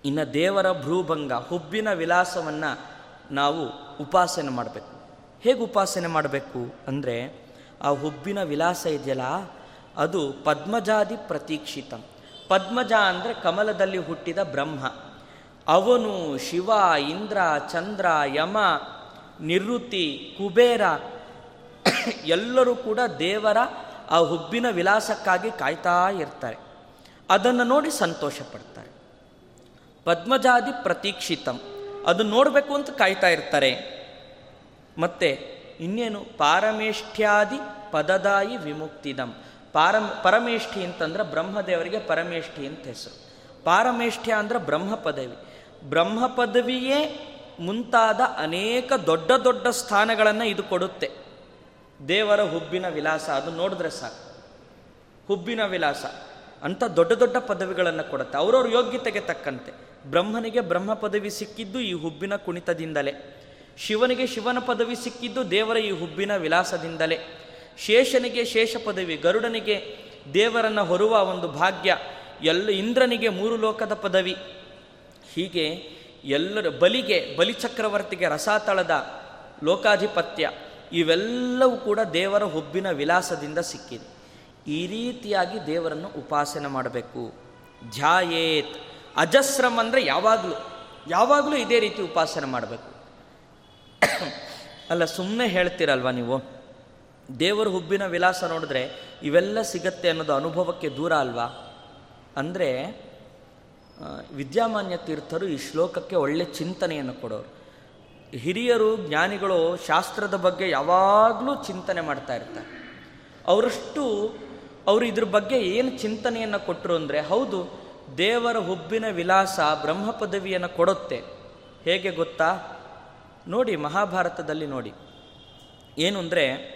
ಇನ್ನು ದೇವರ ಭ್ರೂಭಂಗ ಹುಬ್ಬಿನ ವಿಲಾಸವನ್ನು ನಾವು ಉಪಾಸನೆ ಮಾಡಬೇಕು. ಹೇಗೆ ಉಪಾಸನೆ ಮಾಡಬೇಕು ಅಂದರೆ ಆ ಹುಬ್ಬಿನ ವಿಲಾಸ ಇದೆಯಲ್ಲ, ಅದು ಪದ್ಮಜಾದಿ ಪ್ರತೀಕ್ಷಿತಂ. ಪದ್ಮಜ ಅಂದರೆ ಕಮಲದಲ್ಲಿ ಹುಟ್ಟಿದ ಬ್ರಹ್ಮ. ಅವನು ಶಿವ, ಇಂದ್ರ, ಚಂದ್ರ, ಯಮ, ನಿವೃತ್ತಿ, ಕುಬೇರ, ಎಲ್ಲರೂ ಕೂಡ ದೇವರ ಆ ಹುಬ್ಬಿನ ವಿಲಾಸಕ್ಕಾಗಿ ಕಾಯ್ತಾ ಇರ್ತಾರೆ. ಅದನ್ನು ನೋಡಿ ಸಂತೋಷ ಪಡ್ತಾರೆ. ಪದ್ಮಜಾದಿ ಪ್ರತೀಕ್ಷಿತಂ. ಅದು ನೋಡಬೇಕು ಅಂತ ಕಾಯ್ತಾ ಇರ್ತಾರೆ. ಮತ್ತೆ ಇನ್ನೇನು ಪಾರಮೇಷ್ಠ್ಯಾದಿ ಪದದಾಯಿ ವಿಮುಕ್ತಿದಂ. ಪಾರಮ್ ಪರಮೇಷ್ಠಿ ಅಂತಂದ್ರೆ ಬ್ರಹ್ಮದೇವರಿಗೆ ಪರಮೇಷ್ಠಿ ಅಂತ ಹೆಸರು. ಪಾರಮೇಷ್ಠ್ಯ ಅಂದ್ರೆ ಬ್ರಹ್ಮ ಪದವಿ ಬ್ರಹ್ಮ ಪದವಿಯೇ ಮುಂತಾದ ಅನೇಕ ದೊಡ್ಡ ದೊಡ್ಡ ಸ್ಥಾನಗಳನ್ನು ಇದು ಕೊಡುತ್ತೆ. ದೇವರ ಹುಬ್ಬಿನ ವಿಲಾಸ ಅದು ನೋಡಿದ್ರೆ ಸಾಕು. ಹುಬ್ಬಿನ ವಿಲಾಸ. ಅಂತ ದೊಡ್ಡ ದೊಡ್ಡ ಪದವಿಗಳನ್ನು ಕೊಡುತ್ತೆ. ಅವರವ್ರ ಯೋಗ್ಯತೆಗೆ ತಕ್ಕಂತೆ. ಬ್ರಹ್ಮನಿಗೆ ಬ್ರಹ್ಮ ಪದವಿ ಸಿಕ್ಕಿದ್ದು ಈ ಹುಬ್ಬಿನ ಕುಣಿತದಿಂದಲೇ. ಶಿವನಿಗೆ ಶಿವನ ಪದವಿ ಸಿಕ್ಕಿದ್ದು ದೇವರ ಈ ಹುಬ್ಬಿನ ವಿಲಾಸದಿಂದಲೇ. ಶೇಷನಿಗೆ ಶೇಷ ಪದವಿ, ಗರುಡನಿಗೆ ದೇವರನ್ನು ಹೊರುವ ಒಂದು ಭಾಗ್ಯ, ಎಲ್ಲ ಇಂದ್ರನಿಗೆ ಮೂರು ಲೋಕದ ಪದವಿ. ಹೀಗೆ ಎಲ್ಲರ ಬಲಿಗೆ, ಬಲಿಚಕ್ರವರ್ತಿಗೆ ರಸಾತಳದ ಲೋಕಾಧಿಪತ್ಯ, ಇವೆಲ್ಲವೂ ಕೂಡ ದೇವರ ಹುಬ್ಬಿನ ವಿಲಾಸದಿಂದ ಸಿಕ್ಕಿದೆ. ಈ ರೀತಿಯಾಗಿ ದೇವರನ್ನು ಉಪಾಸನೆ ಮಾಡಬೇಕು. ಧ್ಯಾಯೇತ್. ಅಜಸ್ರಮ್ ಅಂದರೆ ಯಾವಾಗಲೂ ಯಾವಾಗಲೂ ಇದೇ ರೀತಿ ಉಪಾಸನೆ ಮಾಡಬೇಕು. [coughs] ಅಲ್ಲ ಸುಮ್ಮನೆ ಹೇಳ್ತೀರಲ್ವ ನೀವು? ದೇವರ ಹುಬ್ಬಿನ ವಿಲಾಸ ನೋಡಿದ್ರೆ ಇವೆಲ್ಲ ಸಿಗತ್ತೆ ಅನ್ನೋದು ಅನುಭವಕ್ಕೆ ದೂರ ಅಲ್ವಾ? ಅಂದರೆ ವಿದ್ಯಾಮಾನ್ಯ ತೀರ್ಥರು ಈ ಶ್ಲೋಕಕ್ಕೆ ಒಳ್ಳೆ ಚಿಂತನೆಯನ್ನು ಕೊಡೋರು. ಹಿರಿಯರು, ಜ್ಞಾನಿಗಳು ಶಾಸ್ತ್ರದ ಬಗ್ಗೆ ಯಾವಾಗಲೂ ಚಿಂತನೆ ಮಾಡ್ತಾ ಇರ್ತಾರೆ. ಅವರಷ್ಟು ಅವರು ಇದ್ರ ಬಗ್ಗೆ ಏನು ಚಿಂತನೆಯನ್ನು ಕೊಟ್ಟರು ಅಂದರೆ, ಹೌದು, ದೇವರ ಹುಬ್ಬಿನ ವಿಲಾಸ ಬ್ರಹ್ಮ ಪದವಿಯನ್ನು ಕೊಡುತ್ತೆ. ಹೇಗೆ ಗೊತ್ತಾ? ನೋಡಿ ಮಹಾಭಾರತದಲ್ಲಿ ನೋಡಿ. ಏನು ಅಂದರೆ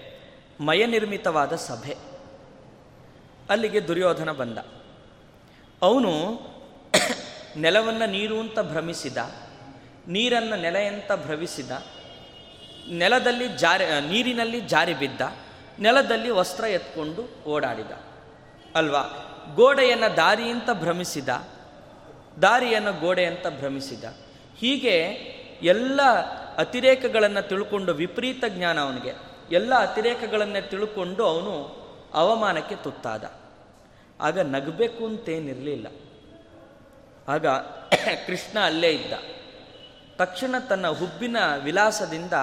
ಮಯನಿರ್ಮಿತವಾದ ಸಭೆ. ಅಲ್ಲಿಗೆ ದುರ್ಯೋಧನ ಬಂದ. ಅವನು [coughs] ನೆಲವನ್ನು ನೀರು ಅಂತ ಭ್ರಮಿಸಿದ, ನೀರನ್ನು ನೆಲೆಯಂತ ಭ್ರಮಿಸಿದ ನೆಲದಲ್ಲಿ ಜಾರಿ ನೀರಿನಲ್ಲಿ ಜಾರಿ ಬಿದ್ದ, ನೆಲದಲ್ಲಿ ವಸ್ತ್ರ ಎತ್ಕೊಂಡು ಓಡಾಡಿದ. ಅಲ್ವಾ? ಗೋಡೆಯನ್ನು ದಾರಿ ಅಂತ ಭ್ರಮಿಸಿದ, ದಾರಿಯನ್ನು ಗೋಡೆ ಅಂತ ಭ್ರಮಿಸಿದ. ಹೀಗೆ ಎಲ್ಲ ಅತಿರೇಕಗಳನ್ನು ತಿಳ್ಕೊಂಡು ವಿಪರೀತ ಜ್ಞಾನ ಅವನಿಗೆ. ಎಲ್ಲ ಅತಿರೇಕಗಳನ್ನೇ ತಿಳ್ಕೊಂಡು ಅವನು ಅವಮಾನಕ್ಕೆ ತುತ್ತಾದ. ಆಗ ನಗಬೇಕು ಅಂತೇನಿರಲಿಲ್ಲ. ಆಗ [coughs] ಕೃಷ್ಣ ಅಲ್ಲೇ ಇದ್ದ. ತಕ್ಷಣ ತನ್ನ ಹುಬ್ಬಿನ ವಿಲಾಸದಿಂದ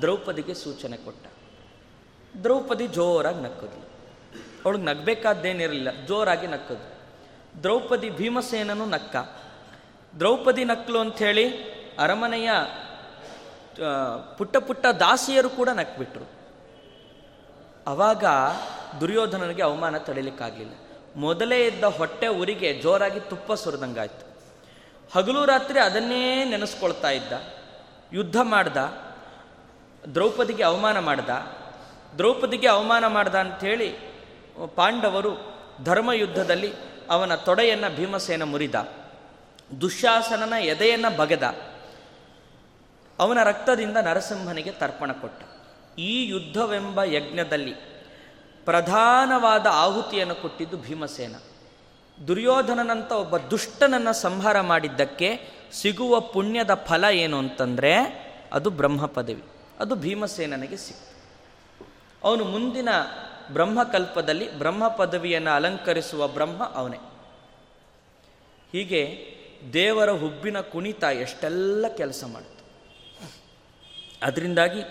ದ್ರೌಪದಿಗೆ ಸೂಚನೆ ಕೊಟ್ಟ. ದ್ರೌಪದಿ ಜೋರಾಗಿ ನಕ್ಕದ್ಲು. ಅವಳಿಗೆ ನಗಬೇಕಾದ್ದೇನಿರಲಿಲ್ಲ, ಜೋರಾಗಿ ನಕ್ಕದು ದ್ರೌಪದಿ ಭೀಮಸೇನನು ನಕ್ಕ. ದ್ರೌಪದಿ ನಕ್ಕಲು ಅಂಥೇಳಿ ಅರಮನೆಯ ಪುಟ್ಟ ಪುಟ್ಟ ದಾಸಿಯರು ಕೂಡ ನಕ್ಬಿಟ್ರು. ಅವಾಗ ದುರ್ಯೋಧನನಿಗೆ ಅವಮಾನ ತಡಿಲಿಕ್ಕಾಗಲಿಲ್ಲ. ಮೊದಲೇ ಇದ್ದ ಹೊಟ್ಟೆ ಊರಿಗೆ ಜೋರಾಗಿ ತುಪ್ಪ ಸುರಿದಂಗಾಯ್ತು. ಹಗಲು ರಾತ್ರಿ ಅದನ್ನೇ ನೆನೆಸ್ಕೊಳ್ತಾ ಇದ್ದ. ಯುದ್ಧ ಮಾಡ್ದ. ದ್ರೌಪದಿಗೆ ಅವಮಾನ ಮಾಡ್ದ. ದ್ರೌಪದಿಗೆ ಅವಮಾನ ಮಾಡ್ದ ಅಂಥೇಳಿ ಪಾಂಡವರು ಧರ್ಮ ಯುದ್ಧದಲ್ಲಿ ಅವನ ತೊಡೆಯನ್ನು ಭೀಮಸೇನ ಮುರಿದ. ದುಶ್ಯಾಸನನ ಎದೆಯನ್ನು ಬಗೆದ. ಅವನ ರಕ್ತದಿಂದ ನರಸಿಂಹನಿಗೆ ತರ್ಪಣ ಕೊಟ್ಟ. ಈ ಯುದ್ಧವೆಂಬ ಯಜ್ಞದಲ್ಲಿ ಪ್ರಧಾನವಾದ ಆಹುತಿಯನ್ನು ಕೊಟ್ಟಿದ್ದು ಭೀಮಸೇನ. ದುರ್ಯೋಧನನಂತ ಒಬ್ಬ ದುಷ್ಟನನ್ನು ಸಂಹಾರ ಮಾಡಿದ್ದಕ್ಕೆ ಸಿಗುವ ಪುಣ್ಯದ ಫಲ ಏನು ಅಂತಂದರೆ ಅದು ಬ್ರಹ್ಮ ಪದವಿ. ಅದು ಭೀಮಸೇನನಿಗೆ ಸಿಕ್ತು. ಅವನು ಮುಂದಿನ ಬ್ರಹ್ಮಕಲ್ಪದಲ್ಲಿ ಬ್ರಹ್ಮ ಪದವಿಯನ್ನು ಅಲಂಕರಿಸುವ ಬ್ರಹ್ಮ ಅವನೇ. ಹೀಗೆ ದೇವರ ಹುಬ್ಬಿನ ಕುಣಿತ ಎಷ್ಟೆಲ್ಲ ಕೆಲಸ ಮಾಡಿತು ಅದರಿಂದಾಗಿ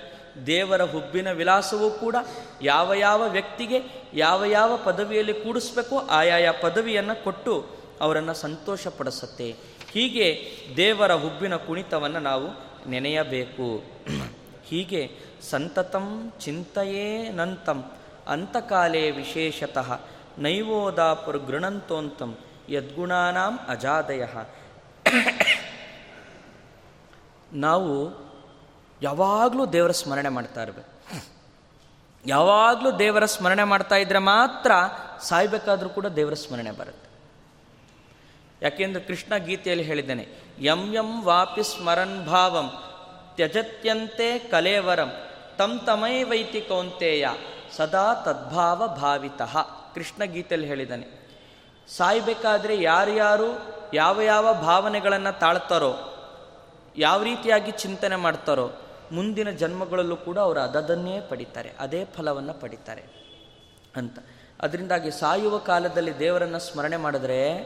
ದೇವರ ಹುಬ್ಬಿನ ವಿಲಾಸವೂ ಕೂಡ ಯಾವ ಯಾವ ವ್ಯಕ್ತಿಗೆ ಯಾವ ಯಾವ ಪದವಿಯಲ್ಲಿ ಕೂಡಿಸ್ಬೇಕೋ ಆಯಾಯ ಪದವಿಯನ್ನು ಕೊಟ್ಟು ಅವರನ್ನು ಸಂತೋಷಪಡಿಸುತ್ತೆ. ಹೀಗೆ ದೇವರ ಹುಬ್ಬಿನ ಕುಣಿತವನ್ನು ನಾವು ನೆನೆಯಬೇಕು. ಹೀಗೆ ಸಂತತಂ ಚಿಂತೆಯೇ ನಂತಂ ಅಂತಕಾಲೇ ವಿಶೇಷತಃ ನೈವೋದಾಪುರ್ ಗೃಣಂತೋಂತಂ ಯದ್ಗುಣಾನಾಂ ಅಜಾದಯ. ನಾವು ಯಾವಾಗಲೂ ದೇವರ ಸ್ಮರಣೆ ಮಾಡ್ತಾ ಇರಬೇಕು. ಯಾವಾಗಲೂ ದೇವರ ಸ್ಮರಣೆ ಮಾಡ್ತಾ ಇದ್ರೆ ಮಾತ್ರ ಸಾಯ್ಬೇಕಾದ್ರೂ ಕೂಡ ದೇವರ ಸ್ಮರಣೆ ಬರುತ್ತೆ. ಯಾಕೆಂದ್ರೆ ಕೃಷ್ಣ ಗೀತೆಯಲ್ಲಿ ಹೇಳಿದ್ದೇನೆ, ಯಂ ಯಂ ವಾಪಿ ಸ್ಮರನ್ ಭಾವಂ, ತ್ಯಜತ್ಯಂತೆ ಕಲೇವರಂ ತಮೈ ವೈತಿ ಕೌಂತೆಯ, ಸದಾ ತದ್ಭಾವ ಭಾವಿತಃ. ಕೃಷ್ಣ ಗೀತೆಯಲ್ಲಿ ಹೇಳಿದ್ದಾನೆ, ಸಾಯ್ಬೇಕಾದ್ರೆ ಯಾರ್ಯಾರು ಯಾವ ಯಾವ ಭಾವನೆಗಳನ್ನು ತಾಳ್ತಾರೋ, ಯಾವ ರೀತಿಯಾಗಿ ಚಿಂತನೆ ಮಾಡ್ತಾರೋ ಮುಂದಿನ ಜನ್ಮಗಳಲ್ಲೂ ಕೂಡ ಅವರು ಅದನ್ನೇ ಪಡಿತಾರೆ, ಅದೇ ಫಲವನ್ನು ಪಡಿತಾರೆ ಅಂತ. ಅದರಿಂದಾಗಿ ಸಾಯುವ ಕಾಲದಲ್ಲಿ ದೇವರನ್ನು ಸ್ಮರಣೆ ಮಾಡಿದ್ರೆ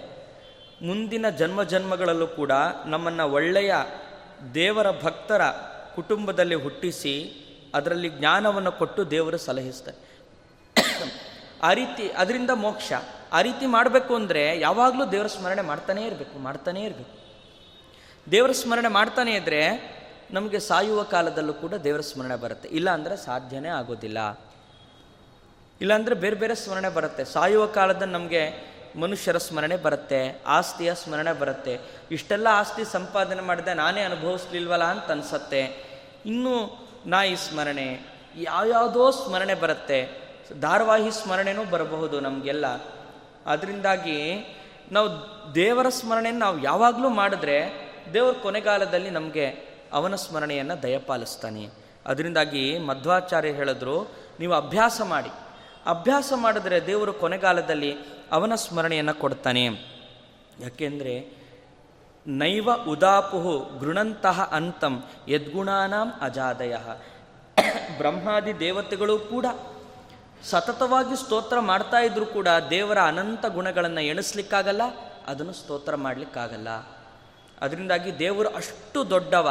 ಮುಂದಿನ ಜನ್ಮ ಜನ್ಮಗಳಲ್ಲೂ ಕೂಡ ನಮ್ಮನ್ನು ಒಳ್ಳೆಯ ದೇವರ ಭಕ್ತರ ಕುಟುಂಬದಲ್ಲಿ ಹುಟ್ಟಿಸಿ ಅದರಲ್ಲಿ ಜ್ಞಾನವನ್ನು ಕೊಟ್ಟು ದೇವರು ಸಲಹಿಸ್ತಾರೆ. ಆ ರೀತಿ, ಅದರಿಂದ ಮೋಕ್ಷ. ಆ ರೀತಿ ಮಾಡಬೇಕು ಅಂದರೆ ಯಾವಾಗಲೂ ದೇವರ ಸ್ಮರಣೆ ಮಾಡ್ತಾನೇ ಇರಬೇಕು ಮಾಡ್ತಾನೇ ಇರಬೇಕು. ದೇವರ ಸ್ಮರಣೆ ಮಾಡ್ತಾನೆ ಇದ್ದರೆ ನಮಗೆ ಸಾಯುವ ಕಾಲದಲ್ಲೂ ಕೂಡ ದೇವರ ಸ್ಮರಣೆ ಬರುತ್ತೆ. ಇಲ್ಲ ಅಂದರೆ ಸಾಧ್ಯನೇ ಆಗೋದಿಲ್ಲ. ಇಲ್ಲಾಂದರೆ ಬೇರೆ ಬೇರೆ ಸ್ಮರಣೆ ಬರುತ್ತೆ. ಸಾಯುವ ಕಾಲದಲ್ಲಿ ನಮಗೆ ಮನುಷ್ಯರ ಸ್ಮರಣೆ ಬರುತ್ತೆ, ಆಸ್ತಿಯ ಸ್ಮರಣೆ ಬರುತ್ತೆ. ಇಷ್ಟೆಲ್ಲ ಆಸ್ತಿ ಸಂಪಾದನೆ ಮಾಡಿದೆ, ನಾನೇ ಅನುಭವಿಸ್ಲಿಲ್ವಲ್ಲ ಅಂತ ಅನಿಸತ್ತೆ. ಇನ್ನೂ ನಾಯಿ ಸ್ಮರಣೆ, ಯಾವ್ಯಾವುದೋ ಸ್ಮರಣೆ ಬರುತ್ತೆ. ಧಾರಾವಾಹಿ ಸ್ಮರಣೆನೂ ಬರಬಹುದು ನಮಗೆಲ್ಲ. ಅದರಿಂದಾಗಿ ನಾವು ದೇವರ ಸ್ಮರಣೆಯನ್ನು ನಾವು ಯಾವಾಗಲೂ ಮಾಡಿದ್ರೆ ದೇವರ ಕೊನೆಗಾಲದಲ್ಲಿ ನಮಗೆ ಅವನ ಸ್ಮರಣೆಯನ್ನು ದಯಪಾಲಿಸ್ತಾನೆ. ಅದರಿಂದಾಗಿ ಮಧ್ವಾಚಾರ್ಯ ಹೇಳಿದ್ರು, ನೀವು ಅಭ್ಯಾಸ ಮಾಡಿ. ಅಭ್ಯಾಸ ಮಾಡಿದ್ರೆ ದೇವರು ಕೊನೆಗಾಲದಲ್ಲಿ ಅವನ ಸ್ಮರಣೆಯನ್ನು ಕೊಡ್ತಾನೆ. ಯಾಕೆಂದರೆ, ನೈವ ಉದಾಪುಹು ಗೃಣಂತಹ ಅಂತಂ ಯದ್ಗುಣಾನಾಂ ಅಜಾದಯ. ಬ್ರಹ್ಮಾದಿ ದೇವತೆಗಳು ಕೂಡ ಸತತವಾಗಿ ಸ್ತೋತ್ರ ಮಾಡ್ತಾ ಇದ್ರು ಕೂಡ ದೇವರ ಅನಂತ ಗುಣಗಳನ್ನು ಎಣಿಸ್ಲಿಕ್ಕಾಗಲ್ಲ, ಅದನ್ನು ಸ್ತೋತ್ರ ಮಾಡಲಿಕ್ಕಾಗಲ್ಲ. ಅದರಿಂದಾಗಿ ದೇವರು ಅಷ್ಟು ದೊಡ್ಡವ,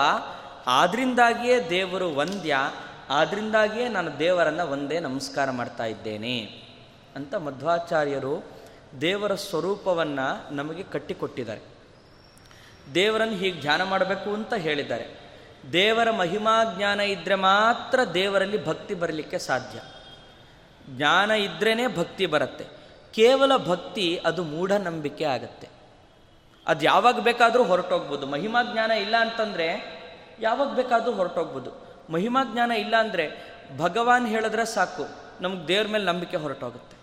ಆದ್ರಿಂದಾಗಿಯೇ ದೇವರು ವಂದ್ಯ, ಆದ್ರಿಂದಾಗಿಯೇ ನಾನು ದೇವರನ್ನು ಒಂದೇ ನಮಸ್ಕಾರ ಮಾಡ್ತಾ ಇದ್ದೇನೆ ಅಂತ ಮಧ್ವಾಚಾರ್ಯರು ದೇವರ ಸ್ವರೂಪವನ್ನು ನಮಗೆ ಕಟ್ಟಿಕೊಟ್ಟಿದ್ದಾರೆ. ದೇವರನ್ನು ಹೀಗೆ ಧ್ಯಾನ ಮಾಡಬೇಕು ಅಂತ ಹೇಳಿದ್ದಾರೆ. ದೇವರ ಮಹಿಮಾ ಜ್ಞಾನ ಇದ್ದರೆ ಮಾತ್ರ ದೇವರಲ್ಲಿ ಭಕ್ತಿ ಬರಲಿಕ್ಕೆ ಸಾಧ್ಯ. ಜ್ಞಾನ ಇದ್ರೇ ಭಕ್ತಿ ಬರುತ್ತೆ. ಕೇವಲ ಭಕ್ತಿ ಅದು ಮೂಢನಂಬಿಕೆ ಆಗತ್ತೆ. ಅದು ಯಾವಾಗ ಬೇಕಾದರೂ ಹೊರಟೋಗ್ಬೋದು. ಮಹಿಮಾ ಜ್ಞಾನ ಇಲ್ಲ ಅಂತಂದರೆ ಯಾವಾಗ ಬೇಕಾದರೂ ಹೊರಟೋಗ್ಬೋದು. ಮಹಿಮಾ ಜ್ಞಾನ ಇಲ್ಲ ಅಂದರೆ ಭಗವಾನ್ ಹೇಳಿದ್ರೆ ಸಾಕು, ನಮ್ಗೆ ದೇವ್ರ ಮೇಲೆ ನಂಬಿಕೆ ಹೊರಟೋಗುತ್ತೆ.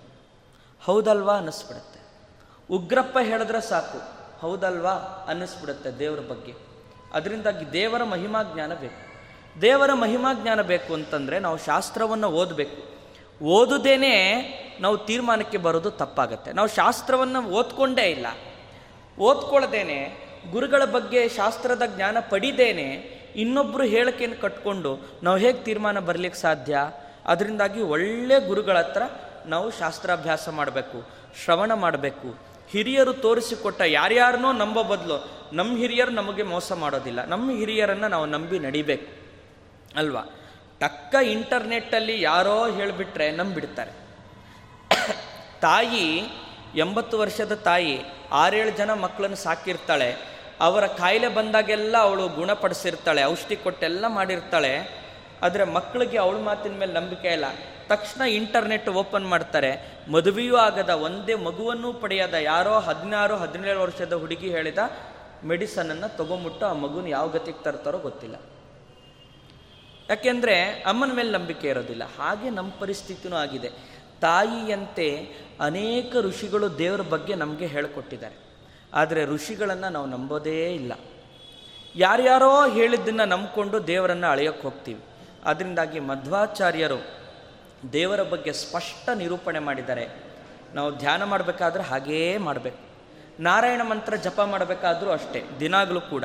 ಹೌದಲ್ವಾ ಅನ್ನಿಸ್ಬಿಡುತ್ತೆ. ಉಗ್ರಪ್ಪ ಹೇಳಿದ್ರೆ ಸಾಕು, ಹೌದಲ್ವಾ ಅನ್ನಿಸ್ಬಿಡುತ್ತೆ ದೇವರ ಬಗ್ಗೆ. ಅದರಿಂದಾಗಿ ದೇವರ ಮಹಿಮಾ ಜ್ಞಾನ ಬೇಕು. ದೇವರ ಮಹಿಮಾ ಜ್ಞಾನ ಬೇಕು ಅಂತಂದರೆ ನಾವು ಶಾಸ್ತ್ರವನ್ನು ಓದಬೇಕು. ಓದುದೇನೆ ನಾವು ತೀರ್ಮಾನಕ್ಕೆ ಬರೋದು ತಪ್ಪಾಗತ್ತೆ. ನಾವು ಶಾಸ್ತ್ರವನ್ನು ಓದ್ಕೊಂಡೇ ಇಲ್ಲ. ಓದ್ಕೊಳ್ಳದೇನೆ ಗುರುಗಳ ಬಗ್ಗೆ ಶಾಸ್ತ್ರದ ಜ್ಞಾನ ಪಡಿದೇನೆ ಇನ್ನೊಬ್ಬರು ಹೇಳಿಕೆಯನ್ನು ಕಟ್ಕೊಂಡು ನಾವು ಹೇಗೆ ತೀರ್ಮಾನ ಬರಲಿಕ್ಕೆ ಸಾಧ್ಯ? ಅದರಿಂದಾಗಿ ಒಳ್ಳೆ ಗುರುಗಳ ಹತ್ರ ನಾವು ಶಾಸ್ತ್ರಾಭ್ಯಾಸ ಮಾಡಬೇಕು, ಶ್ರವಣ ಮಾಡಬೇಕು. ಹಿರಿಯರು ತೋರಿಸಿಕೊಟ್ಟ ಯಾರ್ಯಾರನ್ನೋ ನಂಬ ಬದಲು ನಮ್ಮ ಹಿರಿಯರು ನಮಗೆ ಮೋಸ ಮಾಡೋದಿಲ್ಲ. ನಮ್ಮ ಹಿರಿಯರನ್ನು ನಾವು ನಂಬಿ ನಡಿಬೇಕು. ಅಲ್ವಾ? ತಕ್ಕ ಇಂಟರ್ನೆಟ್ಟಲ್ಲಿ ಯಾರೋ ಹೇಳಿಬಿಟ್ರೆ ನಂಬಿಡ್ತಾರೆ. ತಾಯಿ, ಎಂಬತ್ತು ವರ್ಷದ ತಾಯಿ ಆರೇಳು ಜನ ಮಕ್ಕಳನ್ನು ಸಾಕಿರ್ತಾಳೆ. ಅವರ ಕಾಯಿಲೆ ಬಂದಾಗೆಲ್ಲ ಅವಳು ಗುಣಪಡಿಸಿರ್ತಾಳೆ, ಔಷಧಿ ಕೊಟ್ಟೆಲ್ಲ ಮಾಡಿರ್ತಾಳೆ. ಆದರೆ ಮಕ್ಕಳಿಗೆ ಅವಳ ಮಾತಿನ ಮೇಲೆ ನಂಬಿಕೆ ಇಲ್ಲ. ತಕ್ಷಣ ಇಂಟರ್ನೆಟ್ ಓಪನ್ ಮಾಡ್ತಾರೆ. ಮದುವೆಯೂ ಆಗದ, ಒಂದೇ ಮಗುವನ್ನು ಪಡೆಯದ, ಯಾರೋ ಹದಿನಾರು, ಹದಿನೇಳು ವರ್ಷದ ಹುಡುಗಿ ಹೇಳಿದ ಮೆಡಿಸನನ್ನು ತಗೊಂಬಿಟ್ಟು ಆ ಮಗುನ ಯಾವ ಗತಿಗೆ ತರ್ತಾರೋ ಗೊತ್ತಿಲ್ಲ. ಯಾಕೆಂದರೆ ಅಮ್ಮನ ಮೇಲೆ ನಂಬಿಕೆ ಇರೋದಿಲ್ಲ. ಹಾಗೆ ನಮ್ಮ ಪರಿಸ್ಥಿತಿನೂ ಆಗಿದೆ. ತಾಯಿಯಂತೆ ಅನೇಕ ಋಷಿಗಳು ದೇವರ ಬಗ್ಗೆ ನಮಗೆ ಹೇಳಿಕೊಟ್ಟಿದ್ದಾರೆ. ಆದರೆ ಋಷಿಗಳನ್ನು ನಾವು ನಂಬೋದೇ ಇಲ್ಲ. ಯಾರ್ಯಾರೋ ಹೇಳಿದ್ದನ್ನು ನಂಬಿಕೊಂಡು ದೇವರನ್ನು ಅಳೆಯೋಕ್ಕೆ ಹೋಗ್ತೀವಿ. ಅದರಿಂದಾಗಿ ಮಧ್ವಾಚಾರ್ಯರು ದೇವರ ಬಗ್ಗೆ ಸ್ಪಷ್ಟ ನಿರೂಪಣೆ ಮಾಡಿದ್ದಾರೆ. ನಾವು ಧ್ಯಾನ ಮಾಡಬೇಕಾದ್ರೆ ಹಾಗೇ ಮಾಡಬೇಕು. ನಾರಾಯಣ ಮಂತ್ರ ಜಪ ಮಾಡಬೇಕಾದ್ರೂ ಅಷ್ಟೇ, ದಿನಾಗಲೂ ಕೂಡ.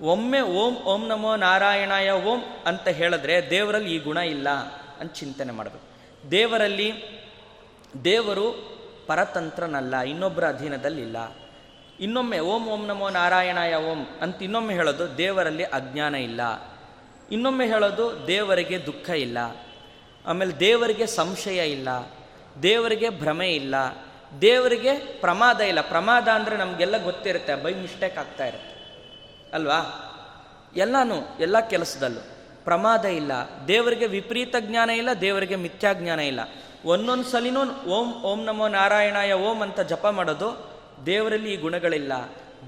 ಒಮ್ಮೆ ಓಂ ಓಂ ನಮೋ ನಾರಾಯಣಾಯ ಓಂ ಅಂತ ಹೇಳಿದ್ರೆ ದೇವರಲ್ಲಿ ಈ ಗುಣ ಇಲ್ಲ ಅಂತ ಚಿಂತನೆ ಮಾಡಬೇಕು. ದೇವರಲ್ಲಿ ದೇವರು ಪರತಂತ್ರನಲ್ಲ ಇನ್ನೊಬ್ಬರ ಅಧೀನದಲ್ಲಿಲ್ಲ. ಇನ್ನೊಮ್ಮೆ ಓಂ ಓಂ ನಮೋ ನಾರಾಯಣಾಯ ಓಂ ಅಂತ ಇನ್ನೊಮ್ಮೆ ಹೇಳೋದು ದೇವರಲ್ಲಿ ಅಜ್ಞಾನ ಇಲ್ಲ. ಇನ್ನೊಮ್ಮೆ ಹೇಳೋದು ದೇವರಿಗೆ ದುಃಖ ಇಲ್ಲ. ಆಮೇಲೆ ದೇವರಿಗೆ ಸಂಶಯ ಇಲ್ಲ. ದೇವರಿಗೆ ಭ್ರಮೆ ಇಲ್ಲ. ದೇವರಿಗೆ ಪ್ರಮಾದ ಇಲ್ಲ. ಪ್ರಮಾದ ಅಂದರೆ ನಮಗೆಲ್ಲ ಗೊತ್ತಿರುತ್ತೆ, ಬೈ ಮಿಸ್ಟೇಕ್ ಆಗ್ತಾ ಇರುತ್ತೆ. ಅಲ್ವಾ? ಎಲ್ಲನೂ, ಎಲ್ಲ ಕೆಲಸದಲ್ಲೂ ಪ್ರಮಾದ ಇಲ್ಲ. ದೇವರಿಗೆ ವಿಪರೀತ ಜ್ಞಾನ ಇಲ್ಲ, ದೇವರಿಗೆ ಮಿಥ್ಯಾ ಜ್ಞಾನ ಇಲ್ಲ. ಒಂದೊಂದು ಸಲಿನೂ ಓಂ ಓಂ ನಮೋ ನಾರಾಯಣಾಯ, ಓಂ ಅಂತ ಜಪ ಮಾಡೋದು ದೇವರಲ್ಲಿ ಈ ಗುಣಗಳಿಲ್ಲ,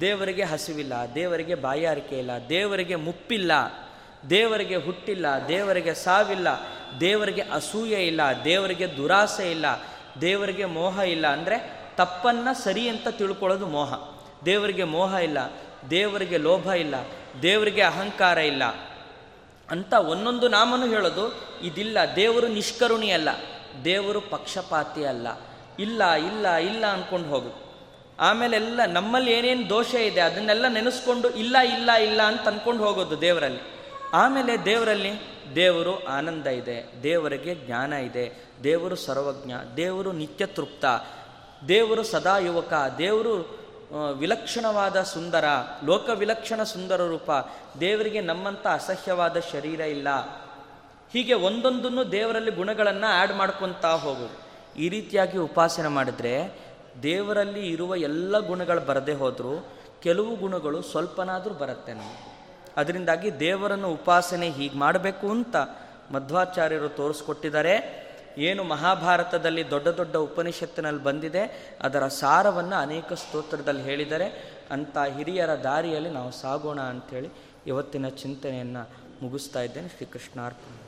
ದೇವರಿಗೆ ಹಸಿವಿಲ್ಲ, ದೇವರಿಗೆ ಬಾಯಾರಿಕೆ ಇಲ್ಲ, ದೇವರಿಗೆ ಮುಪ್ಪಿಲ್ಲ, ದೇವರಿಗೆ ಹುಟ್ಟಿಲ್ಲ, ದೇವರಿಗೆ ಸಾವಿಲ್ಲ, ದೇವರಿಗೆ ಅಸೂಯೆ ಇಲ್ಲ, ದೇವರಿಗೆ ದುರಾಸೆ ಇಲ್ಲ, ದೇವರಿಗೆ ಮೋಹ ಇಲ್ಲ ಅಂದರೆ ತಪ್ಪನ್ನು ಸರಿ ಅಂತ ತಿಳ್ಕೊಳ್ಳೋದು ಮೋಹ. ದೇವರಿಗೆ ಮೋಹ ಇಲ್ಲ, ದೇವರಿಗೆ ಲೋಭ ಇಲ್ಲ, ದೇವರಿಗೆ ಅಹಂಕಾರ ಇಲ್ಲ ಅಂತ ಒಂದೊಂದು ನಾಮನು ಹೇಳೋದು ಇದಿಲ್ಲ, ದೇವರು ನಿಷ್ಕರುಣಿ ಅಲ್ಲ ದೇವರು ಪಕ್ಷಪಾತಿ ಅಲ್ಲ. ಇಲ್ಲ ಇಲ್ಲ ಇಲ್ಲ ಅಂದ್ಕೊಂಡು ಹೋಗು. ಆಮೇಲೆ ಎಲ್ಲ ನಮ್ಮಲ್ಲಿ ಏನೇನು ದೋಷ ಇದೆ, ಅದನ್ನೆಲ್ಲ ನೆನೆಸ್ಕೊಂಡು ಇಲ್ಲ ಇಲ್ಲ ಇಲ್ಲ ಅಂತ ಅಂದ್ಕೊಂಡು ಹೋಗೋದು ದೇವರಲ್ಲಿ. ಆಮೇಲೆ ದೇವರಲ್ಲಿ ದೇವರು ಆನಂದ ಇದೆ, ದೇವರಿಗೆ ಜ್ಞಾನ ಇದೆ, ದೇವರು ಸರ್ವಜ್ಞ, ದೇವರು ನಿತ್ಯ ತೃಪ್ತ, ದೇವರು ಸದಾ ಯುವಕ, ದೇವರು ವಿಲಕ್ಷಣವಾದ ಸುಂದರ ಲೋಕ ವಿಲಕ್ಷಣ ಸುಂದರ ರೂಪ, ದೇವರಿಗೆ ನಮ್ಮಂಥ ಅಸಹ್ಯವಾದ ಶರೀರ ಇಲ್ಲ. ಹೀಗೆ ಒಂದೊಂದನ್ನು ದೇವರಲ್ಲಿ ಗುಣಗಳನ್ನು ಆ್ಯಡ್ ಮಾಡ್ಕೊತಾ ಹೋಗೋದು ಈ ರೀತಿಯಾಗಿ ಉಪಾಸನೆ ಮಾಡಿದ್ರೆ ದೇವರಲ್ಲಿ ಇರುವ ಎಲ್ಲ ಗುಣಗಳು ಬರದೇ ಹೋದರೂ ಕೆಲವು ಗುಣಗಳು ಸ್ವಲ್ಪನಾದರೂ ಬರುತ್ತೆ ನಮಗೆ. ಅದರಿಂದಾಗಿ ದೇವರನ್ನು ಉಪಾಸನೆ ಹೀಗೆ ಮಾಡಬೇಕು ಅಂತ ಮಧ್ವಾಚಾರ್ಯರು ತೋರಿಸ್ಕೊಟ್ಟಿದ್ದಾರೆ. ಏನು ಮಹಾಭಾರತದಲ್ಲಿ ದೊಡ್ಡ ದೊಡ್ಡ ಉಪನಿಷತ್ತಿನಲ್ಲಿ ಬಂದಿದೆ. ಅದರ ಸಾರವನ್ನು ಅನೇಕ ಸ್ತೋತ್ರದಲ್ಲಿ ಹೇಳಿದ್ದಾರೆ. ಅಂಥ ಹಿರಿಯರ ದಾರಿಯಲ್ಲಿ ನಾವು ಸಾಗೋಣ ಅಂಥೇಳಿ ಇವತ್ತಿನ ಚಿಂತನೆಯನ್ನು ಮುಗಿಸ್ತಾ ಇದ್ದೇನೆ. ಶ್ರೀಕೃಷ್ಣಾರ್ಪಣ.